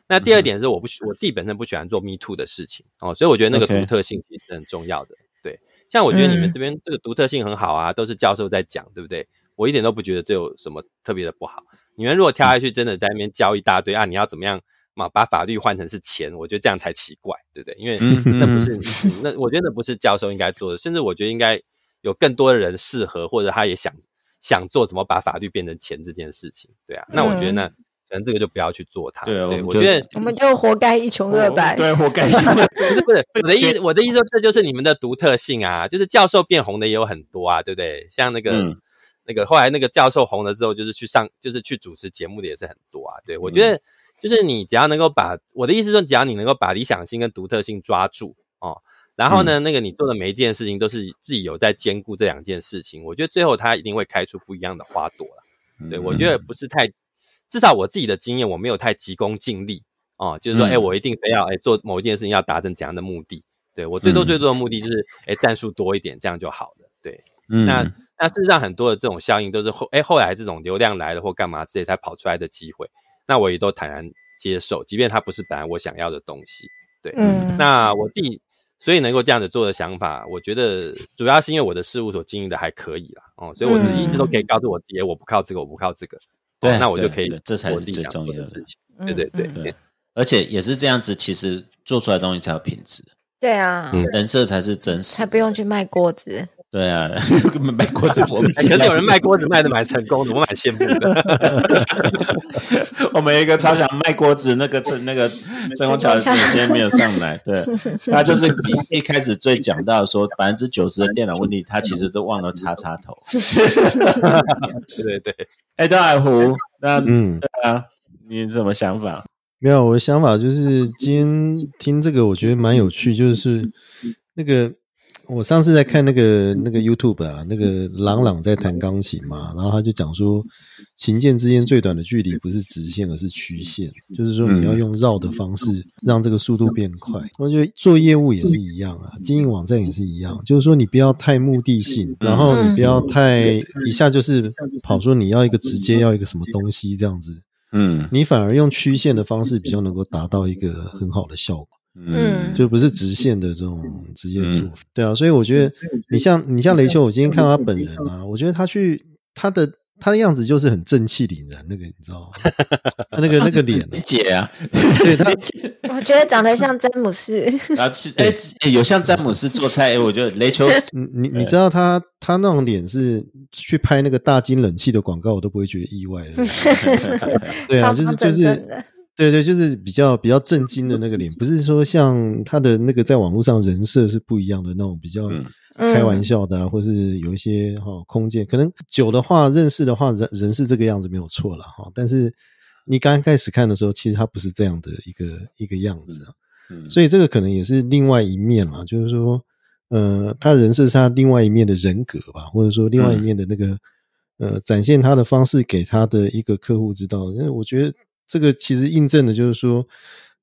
那第二点是，我不我自己本身不喜欢做 me too 的事情哦，所以我觉得那个独特性其实很重要的。对，像我觉得你们这边这个独特性很好啊，都是教授在讲，对不对？我一点都不觉得这有什么特别的不好。你们如果跳下去，真的在那边教一大堆啊，你要怎么样嘛？把法律换成是钱，我觉得这样才奇怪，对不对？因为那不是那，我觉得那不是教授应该做的，甚至我觉得应该有更多的人适合，或者他也想。想做怎么把法律变成钱这件事情，对啊，那我觉得那可能这个就不要去做它。
对啊，
我觉得
我们就活该一穷二白。
对，活该。[LAUGHS] 不
是不是，我的意思，我的意思说，这就是你们的独特性啊！就是教授变红的也有很多啊，对不对？像那个那个后来那个教授红了之后，就是去上，就是去主持节目的也是很多啊。对我觉得，就是你只要能够把我的意思说，只要你能够把理想性跟独特性抓住哦。然后呢，那个你做的每一件事情都是自己有在兼顾这两件事情，我觉得最后它一定会开出不一样的花朵了。对我觉得不是太，至少我自己的经验，我没有太急功近利哦，就是说，哎，我一定非要哎做某一件事情要达成怎样的目的？对我最多最多的目的就是，哎，战术多一点，这样就好了。对，那那事实上很多的这种效应都是后哎后来这种流量来了或干嘛这些才跑出来的机会，那我也都坦然接受，即便它不是本来我想要的东西。对，嗯，那我自己。所以能够这样子做的想法，我觉得主要是因为我的事务所经营的还可以啦，哦，所以我就一直都可以告诉我自己，我不靠这个，我不靠这个，对，那我就可以，
这才是最重要的
事情。对对对对，
而且也是这样子，其实做出来的东西才有品质。
对啊，
人设才是真实，
才不用去卖锅子。
对啊，根 [LAUGHS] 本卖锅子，我们
可是有人卖锅子卖的蛮成功的，我蛮羡慕的。[LAUGHS]
我们有一个超想卖锅子，那个郑那个 [LAUGHS] 郑光桥今天没有上来，对他就是一开始最讲到说百分之九十的电脑问题，他其实都忘了插插头。
对对对，
哎，大海湖，那嗯，对啊，你什么想法？
没有，我的想法就是今天听这个，我觉得蛮有趣，就是那个。我上次在看那个那个 YouTube 啊，那个朗朗在弹钢琴嘛，然后他就讲说，琴键之间最短的距离不是直线，而是曲线，就是说你要用绕的方式让这个速度变快。我觉得做业务也是一样啊，经营网站也是一样，就是说你不要太目的性，然后你不要太一下就是跑说你要一个直接要一个什么东西这样子，嗯，你反而用曲线的方式比较能够达到一个很好的效果。嗯，就不是直线的这种直接做法，对啊，所以我觉得你像你像雷秋，我今天看到他本人啊，我觉得他去他的他的样子就是很正气凛然，那个你知道吗？他那个那个脸，
姐啊，
对他，[LAUGHS]
我觉得长得像詹姆斯，[LAUGHS]
啊，[LAUGHS] 哎，有像詹姆斯做菜，哎，我觉得雷秋，
你你知道他他那种脸是去拍那个大金冷气的广告，我都不会觉得意外的，对啊，就是就是。对对，就是比较比较震惊的那个脸，[LAUGHS] 不是说像他的那个在网络上人设是不一样的那种比较开玩笑的，或是有一些哈空间，可能久的话认识的话人人是这个样子没有错了哈。但是你刚开始看的时候，其实他不是这样的一个一个样子啊，所以这个可能也是另外一面嘛，就是说，呃，他人设是他另外一面的人格吧，或者说另外一面的那个呃展现他的方式给他的一个客户知道，因为我觉得。这个其实印证的就是说，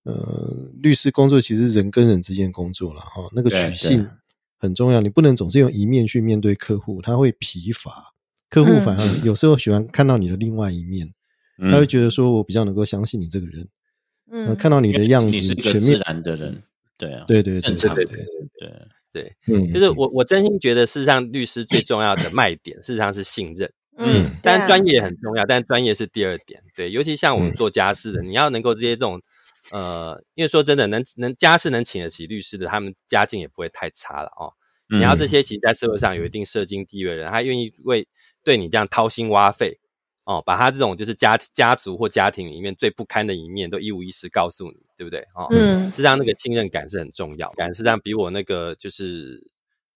呃，律师工作其实人跟人之间工作了哈，那个取信很重要，你不能总是用一面去面对客户，他会疲乏，客户反而 [LAUGHS] 有时候喜欢看到你的另外一面，他会觉得说我比较能够相信你这个人，嗯，看到你的样子，全面
自然的人，对啊，
对对
对对对，
对对，嗯，就是我我真心觉得，事实上律师最重要的卖点，事实上是信任。嗯，但专业很重要，但专业是第二点。对，尤其像我们做家事的，你要能够这些这种，呃，因为说真的，能能家事能请得起律师的，他们家境也不会太差了哦。你要这些其实在社会上有一定社经地位的人，他愿意为对你这样掏心挖肺哦，把他这种就是家家族或家庭里面最不堪的一面都一五一十告诉你，对不对？哦，嗯，实际上那个信任感是很重要，感实际上比我那个就是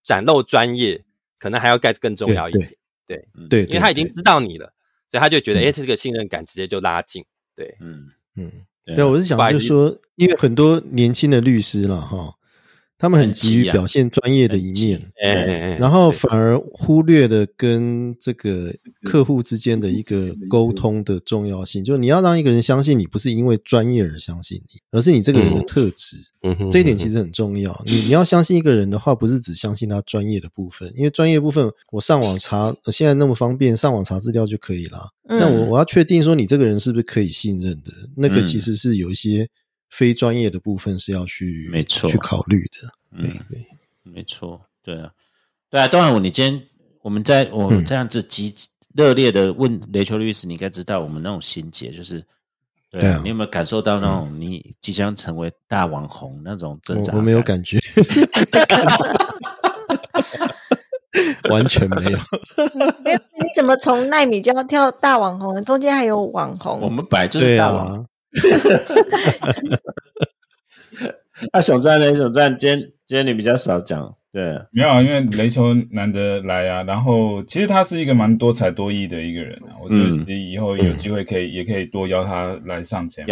展露专业，可能还要盖更重要一点。对
对，
因为他已经知道你了，所以他就觉得，哎，这个信任感直接就拉近。对，嗯
嗯，对，我是想就是说，因为很多年轻的律师了哈。他们很急于表现专业的一面，然后反而忽略了跟这个客户之间的一个沟通的重要性。就是你要让一个人相信你，不是因为专业而相信你，而是你这个人的特质。嗯这一点其实很重要。你你要相信一个人的话，不是只相信他专业的部分，因为专业部分我上网查，现在那么方便，上网查资料就可以了。那我我要确定说你这个人是不是可以信任的，那个其实是有一些。非专业的部分是要去
没错
去考虑的，
嗯，对，没错，对啊，对啊。当然，我你今天我们在我们这样子激热烈的问雷秋律师，你应该知道我们那种心结，就是对啊，你有没有感受到那种你即将成为大网红那种挣扎？
我没有感觉。完全没有。[LAUGHS]
你怎么从奈米就要跳大网红？中间还有网红。
我们本来就是大网。[LAUGHS] 那熊赞呢？熊赞，今天今天你比较少讲。对，
没有，因为雷球难得来啊。然后其实他是一个蛮多才多艺的一个人啊。我觉得其实以后有机会可以，也可以多邀他来上节目。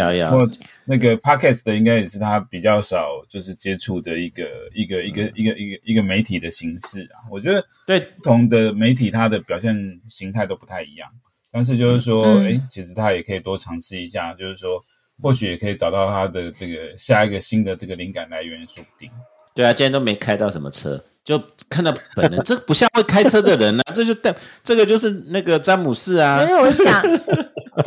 那个 podcast 的应该也是他比较少就是接触的一个一个一个一个一个一个媒体的形式啊。我觉得对不同的媒体，它的表现形态都不太一样。但是就是说，哎，其实他也可以多尝试一下，就是说，或许也可以找到他的这个下一个新的这个灵感来源，说不定。
对啊，今天都没开到什么车，就看到本人，这不像会开车的人啊，[LAUGHS] 这就代这个就是那个詹姆斯啊。
因为我讲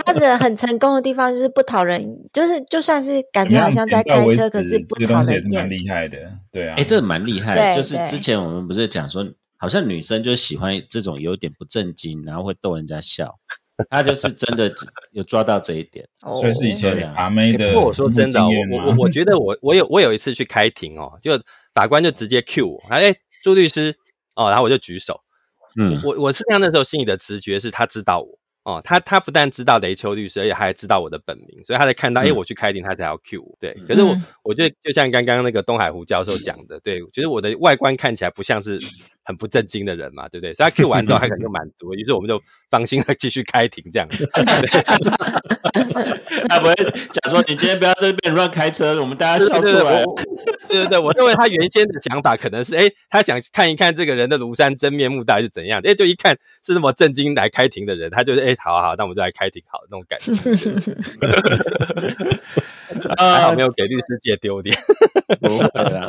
他的很成功的地方就是不讨人，就是就算是感觉好像在开车，可是不讨人厌。
蛮厉害的，对啊。
哎，这蛮厉害。就是之前我们不是讲说，好像女生就喜欢这种有点不正经，然后会逗人家笑。[LAUGHS] 他就是真的有抓到这一点，
所以是以前阿妹的。
不过我说真的，我我我觉得我我有我有一次去开庭哦，就法官就直接 Q 我，哎，朱律师哦，然后我就举手，嗯，我我是那那时候心里的直觉是他知道我。哦，他他不但知道雷秋律师，而且还知道我的本名，所以他才看到，哎，我去开庭，他才要 Q 我。对，可是我我觉得就像刚刚那个东海湖教授讲的，对，觉得我的外观看起来不像是很不正经的人嘛，对不对？所以他 Q 完之后，他可能就满足，于是我们就放心的继续开庭这样子。
他不会讲说你今天不要在这边乱开车，我们大家笑出来。
对对对，我认为他原先的想法可能是，哎，他想看一看这个人的庐山真面目到底是怎样。哎，就一看是那么正经来开庭的人，他就是，哎，好好，那我们就来开庭，好那种感觉。[LAUGHS] [LAUGHS] 还好没有给律师界丢脸。[LAUGHS]
不会啦，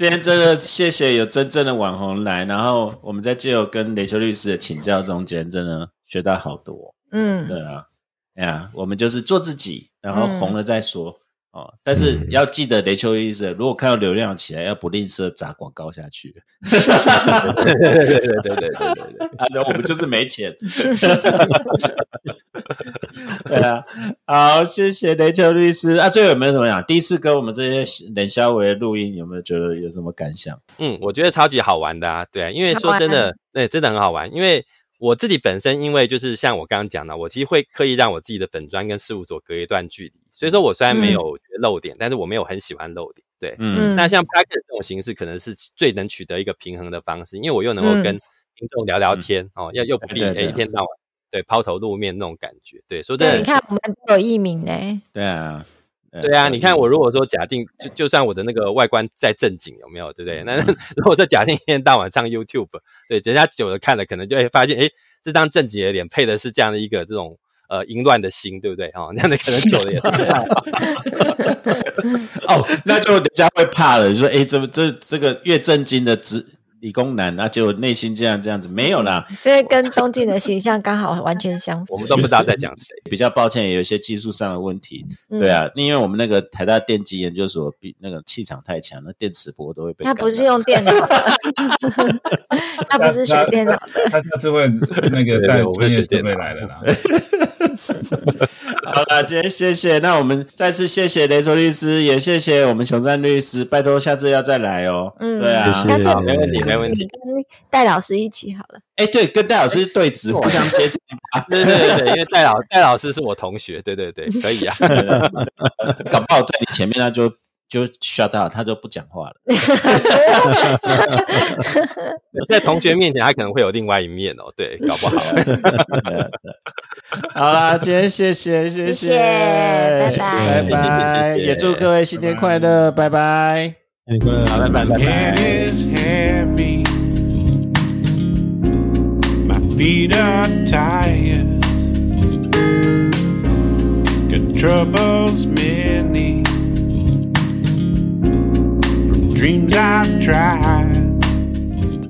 今天真的谢谢有真正的网红来，然后我们在借由跟雷秋律师的请教中间，真的学到好多。嗯，对啊，哎呀，我们就是做自己，然后红了再说。哦，但是要记得雷秋医生，如果看到流量起来，要不吝啬砸广告下去。
对对对对对对对，
啊，我们就是没钱。[LAUGHS] 对啊，好，谢谢雷秋律师啊。最后有没有什么讲？第一次跟我们这些冷肖维录音，有没有觉得有什么感想？
嗯，我觉得超级好玩的啊。对，因为说真的，对，真的很好玩。因为我自己本身，因为就是像我刚刚讲的，我其实会刻意让我自己的粉砖跟事务所隔一段距离。所以说我虽然没有露点，但是我没有很喜欢露点。对，嗯，那像 p a c k e 这种形式，可能是最能取得一个平衡的方式，因为我又能够跟听众聊聊天哦，又又不必一天到晚对抛头露面那种感觉。对，说真的，
你看我们有艺名呢。
对啊，
对啊，你看我如果说假定就就算我的那个外观再正经，有没有？对不对？那 [LAUGHS] 如果说假定一天到晚上 YouTube，对，人家久了看了，可能就会发现，哎，这张正经的脸配的是这样的一个这种。呃，淫乱的心，对不对？哦，[LAUGHS] 那样的可能走了也是。[LAUGHS]
哦，那就人家会怕了，就说：“哎，这这这个越震惊的直理工男，那就内心这样这样子，没有啦。”
这跟东晋的形象刚好完全相反。[LAUGHS]
我们都不知道在讲谁。[LAUGHS]
比较抱歉，有一些技术上的问题。对啊，因为我们那个台大电机研究所比那个气场太强，那电磁波都会被。
他不是用电脑的，[LAUGHS] 他不是学电脑的。
他下次会那个带专业设备来的啦。
好了，今天谢谢。那我们再次谢谢雷卓律师，也谢谢我们熊赞律师。拜托，下次要再来哦。嗯，对啊，
那就
没问题，没问题。
跟戴老师一起好了。
哎，对，跟戴老师对直，互相接近。[LAUGHS]
对对对，因为戴老戴老师是我同学。对对对，可以啊。[LAUGHS]
搞不好在你前面，他就。就 shut up，他就不讲话了。[LAUGHS]
在同学面前，他可能会有另外一面哦。对，搞不好。
好啦，今天谢谢谢谢，
拜拜
拜拜，也祝各位新年快乐，拜拜，
新年快乐，
好，拜拜拜拜。feet are tired. Good troubles many from dreams I've tried.